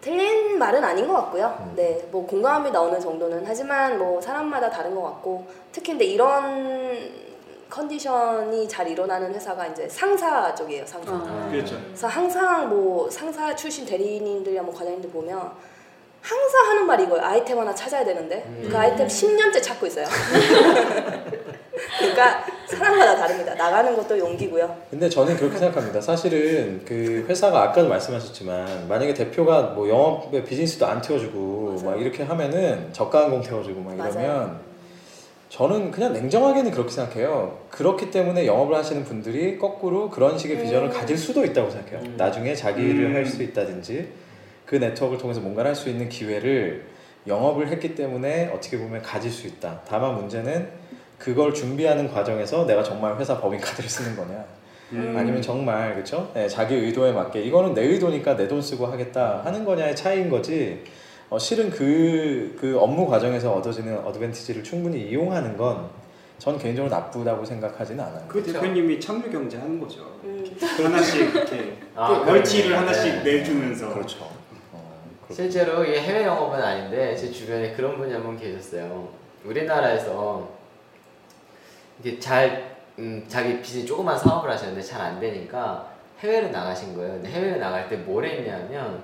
틀린 말은 아닌 것 같고요. 음. 네, 뭐 공감합니다 어느 정도는 하지만 뭐 사람마다 다른 것 같고 특히 근데 이런 컨디션이 잘 일어나는 회사가 이제 상사 쪽이에요 상사. 어. 그렇죠. 그래서 항상 뭐 상사 출신 대리인들이나 뭐 과장님들 보면 항상 하는 말이 이거예요. 아이템 하나 찾아야 되는데 음. 그 아이템 10년째 찾고 있어요. 그러니까 사람마다 다릅니다. 나가는 것도 용기고요. 근데 저는 그렇게 생각합니다. 사실은 그 회사가 아까도 말씀하셨지만 만약에 대표가 뭐 영업에 비즈니스도 안 태워주고 맞아요. 막 이렇게 하면은 저가항공 태워주고 막 이러면 맞아요. 저는 그냥 냉정하게는 그렇게 생각해요. 그렇기 때문에 영업을 하시는 분들이 거꾸로 그런 식의 비전을 음. 가질 수도 있다고 생각해요. 음. 나중에 자기 일을 음. 할수 있다든지 그 네트워크를 통해서 뭔가를 할 수 있는 기회를 영업을 했기 때문에 어떻게 보면 가질 수 있다. 다만 문제는 그걸 준비하는 과정에서 내가 정말 회사 법인 카드를 쓰는 거냐. 음. 아니면 정말 그렇죠? 자기 의도에 맞게 이거는 내 의도니까 내 돈 쓰고 하겠다 하는 거냐의 차이인 거지. 어, 실은 그, 그 업무 과정에서 얻어지는 어드밴티지를 충분히 이용하는 건 전 개인적으로 나쁘다고 생각하지는 않아요. 그 대표님이 참여 경제 하는 거죠. 음. 하나씩 이렇게 아, 그 멀티를 그러네. 하나씩 네. 내주면서 그렇죠. 어, 그렇- 실제로 이게 해외 영업은 아닌데 제 주변에 그런 분이 한 분 계셨어요. 우리나라에서 이게 잘 음, 자기 비즈니스 조그만 사업을 하셨는데 잘 안 되니까 해외로 나가신 거예요. 근데 해외로 나갈 때 뭘 했냐면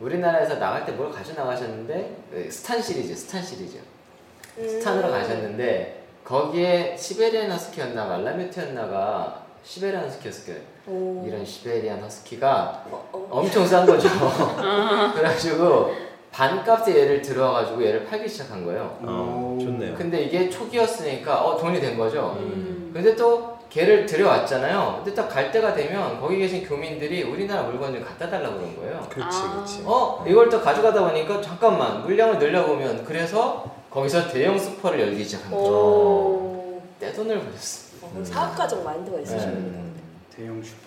우리나라에서 나갈 때 뭘 가져 나가셨는데 그 스탄 시리즈, 스탄 시리즈. 스탄으로 음. 가셨는데 거기에 시베리안 허스키였나 말라뮤트였나가 시베리안 허스키였을 거예요. 오. 이런 시베리안 허스키가 어, 어. 엄청 싼 거죠. 그래가지고 반값에 얘를 들어와가지고 얘를 팔기 시작한 거예요. 어, 오. 좋네요. 근데 이게 초기였으니까 어 돈이 된 거죠. 음. 근데 또 걔를 들여왔잖아요. 근데 딱 갈 때가 되면 거기 계신 교민들이 우리나라 물건 좀 갖다 달라고 그런 거예요. 그렇지, 아. 그렇지. 어 이걸 또 가져가다 보니까 잠깐만 물량을 늘려보면 그래서 거기서 대형 슈퍼를 열기 시작한 거죠. 오. 떼돈을 벌였어. 어, 사업가적 마인드가 있으시네. 음, 대형 슈퍼.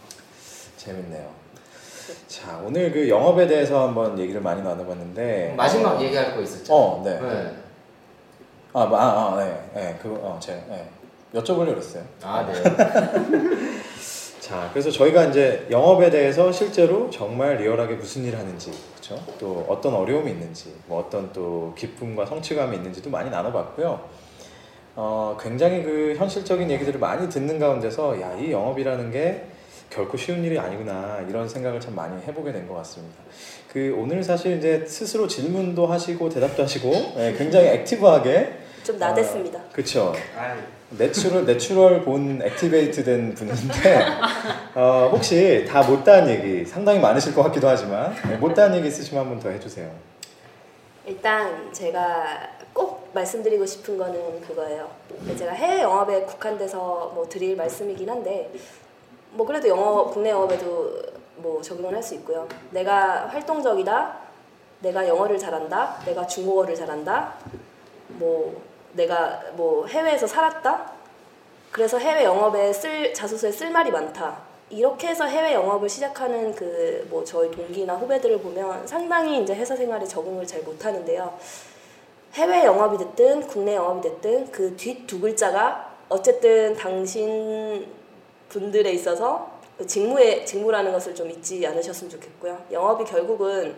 재밌네요. 자, 오늘 그 영업에 대해서 한번 얘기를 많이 나눠봤는데 마지막 어, 얘기할 거 있었죠. 어, 네. 네. 아, 뭐, 아, 아, 네, 네, 그거, 어, 제가 네. 여쭤보려고 그랬어요. 아 네. 자, 그래서 저희가 이제 영업에 대해서 실제로 정말 리얼하게 무슨 일을 하는지, 그렇죠? 또 어떤 어려움이 있는지, 뭐 어떤 또 기쁨과 성취감이 있는지도 많이 나눠봤고요. 어, 굉장히 그 현실적인 얘기들을 많이 듣는 가운데서 야, 이 영업이라는 게 결코 쉬운 일이 아니구나 이런 생각을 참 많이 해보게 된 것 같습니다. 그 오늘 사실 이제 스스로 질문도 하시고 대답도 하시고 예, 굉장히 active하게 좀 나댔습니다. 그렇죠. 아, natural natural born activate 된 분인데 어, 혹시 다 못다한 얘기 상당히 많으실 것 같기도 하지만 네, 못다한 얘기 있으시면 한번 더 해주세요. 일단 제가 꼭 말씀드리고 싶은 거는 그거예요. 제가 해외 영업에 국한돼서 뭐 드릴 말씀이긴 한데 뭐 그래도 영어 국내 영업에도 뭐 적용을 할 수 있고요. 내가 활동적이다. 내가 영어를 잘한다. 내가 중국어를 잘한다. 뭐 내가 뭐 해외에서 살았다. 그래서 해외 영업에 쓸 자소서에 쓸 말이 많다. 이렇게 해서 해외 영업을 시작하는 그 뭐 저희 동기나 후배들을 보면 상당히 이제 회사 생활에 적응을 잘 못하는데요. 해외 영업이 됐든 국내 영업이 됐든 그 뒷 두 글자가 어쨌든 당신 분들에 있어서 그 직무에 직무라는 것을 좀 잊지 않으셨으면 좋겠고요. 영업이 결국은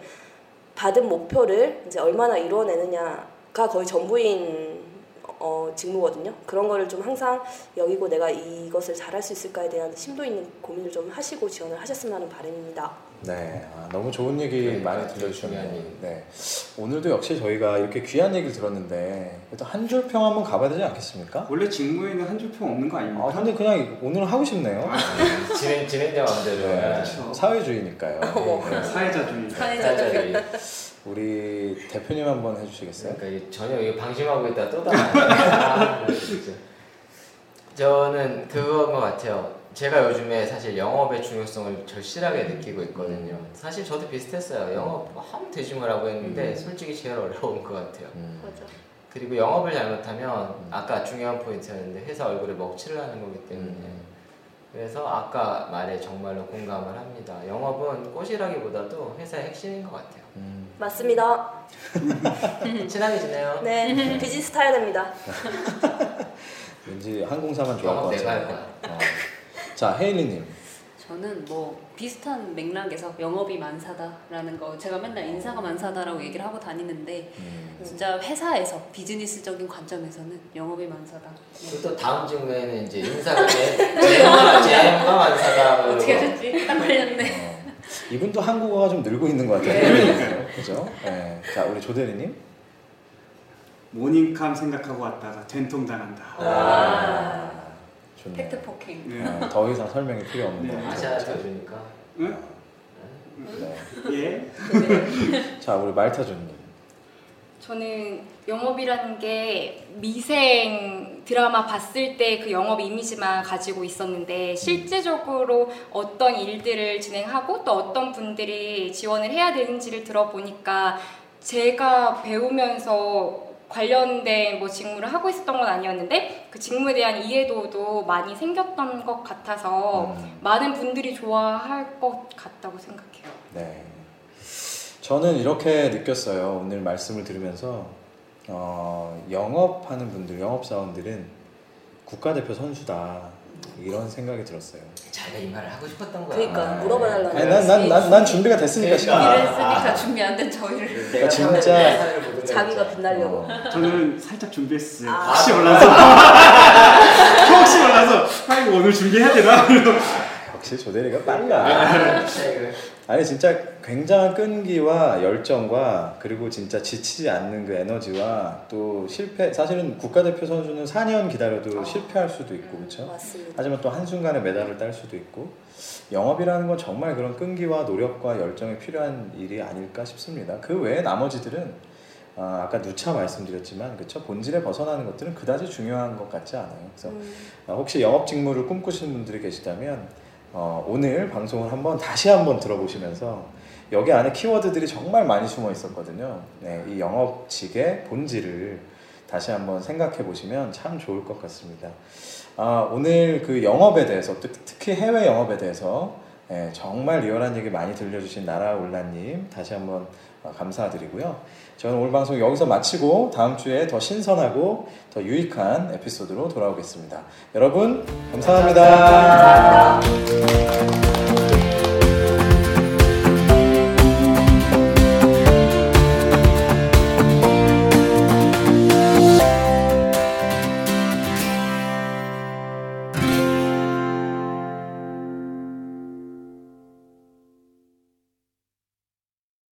받은 목표를 이제 얼마나 이루어내느냐가 거의 전부인 어, 직무거든요. 그런 거를 좀 항상 여기고 내가 이것을 잘할 수 있을까에 대한 심도 있는 고민을 좀 하시고 지원을 하셨으면 하는 바람입니다. 네, 아, 너무 좋은 얘기 네, 많이 맞아요. 들려주셨네요. 네, 오늘도 역시 저희가 이렇게 귀한 얘기를 들었는데 그래도 한줄 평 한번 가봐야 되지 않겠습니까? 원래 직무에는 한 줄 평 없는 거 아닙니까? 아, 근데 그냥 오늘 하고 싶네요. 진행 진행자 마음대로. 네, 그렇죠. 사회주의니까요. 네. 사회자주의. 사회자들이 우리 대표님 한번 해주시겠어요? 그러니까 전혀 이거 방심하고 있다 또 나와요. 진짜. 저는 그거인 것 같아요. 제가 요즘에 사실 영업의 중요성을 절실하게 느끼고 있거든요. 사실 저도 비슷했어요. 영업 하면 되지 뭐라고 했는데 솔직히 제일 어려운 것 같아요. 음. 그리고 영업을 잘못하면 아까 중요한 포인트였는데 회사 얼굴에 먹칠을 하는 거기 때문에 음. 그래서 아까 말에 정말로 공감을 합니다. 영업은 꽃이라기보다도 회사의 핵심인 것 같아요. 음. 맞습니다. 친하게 지내요. 네, 비즈니스 타야 됩니다. 왠지 항공사만 좋아할 것 영업 내가 할 같아요. 자, 헤일리님. 저는 뭐 비슷한 맥락에서 영업이 만사다라는 거 제가 맨날 인사가 만사다라고 얘기를 하고 다니는데 음. 진짜 회사에서 비즈니스적인 관점에서는 영업이 만사다. 네. 또 다음 직무에는 이제 인사가 제형과 제형과 완사다. 어떻게 됐지? 딱 걸렸네. 어, 이분도 한국어가 좀 늘고 있는 것 같아요. 그죠? 네. 자, 우리 조대리님. 모닝캄 생각하고 왔다가 된통 당한다. 아, 좋네요. 팩트 폭행. 네. 어, 더 이상 설명이 필요 없는 네. 것 아시아. 대주니까. 응? 네. 예. 자, 우리 말타주님. 저는 영업이라는 게 미생 드라마 봤을 때 그 영업 이미지만 가지고 있었는데 실제적으로 어떤 일들을 진행하고 또 어떤 분들이 지원을 해야 되는지를 들어보니까 제가 배우면서 관련된 뭐 직무를 하고 있었던 건 아니었는데 그 직무에 대한 이해도도 많이 생겼던 것 같아서 음. 많은 분들이 좋아할 것 같다고 생각해요. 네. 저는 이렇게 느꼈어요. 오늘 말씀을 들으면서 어, 영업하는 분들, 영업사원들은 국가대표 선수다 이런 생각이 들었어요. 자기가 이 말을 하고 싶었던 거야. 그러니까 아, 물어봐달라는 아니, 난, 난, 난, 난 준비가 됐으니까 그러니까. 시간. 이랬으니까 준비 안 된 저희를. 그러니까 진짜 자기가 빛나려고. 어, 저는 살짝 준비했어요. 아. 혹시 몰라서. 혹시 몰라서. 아, 이거 오늘 준비해야 되나? 역시 조대리가 빨라. 아니 진짜 굉장한 끈기와 열정과 그리고 진짜 지치지 않는 그 에너지와 또 실패 사실은 국가대표 선수는 4년 기다려도 아. 실패할 수도 있고 그렇죠. 맞습니다. 하지만 또 한순간에 메달을 딸 수도 있고 영업이라는 건 정말 그런 끈기와 노력과 열정이 필요한 일이 아닐까 싶습니다. 그 외에 나머지들은 아, 아까 누차 말씀드렸지만 그렇죠 본질에 벗어나는 것들은 그다지 중요한 것 같지 않아요. 그래서 음, 아, 혹시 영업 직무를 꿈꾸시는 분들이 계시다면 어, 오늘 방송을 한번 다시 한번 들어보시면서 여기 안에 키워드들이 정말 많이 숨어 있었거든요. 네, 이 영업직의 본질을 다시 한번 생각해 보시면 참 좋을 것 같습니다. 아, 오늘 그 영업에 대해서 특- 특히 해외 영업에 대해서 예, 정말 리얼한 얘기 많이 들려주신 나라올라님 다시 한번 어, 감사드리고요. 저는 오늘 방송 여기서 마치고 다음 주에 더 신선하고 더 유익한 에피소드로 돌아오겠습니다. 여러분 감사합니다. 감사합니다.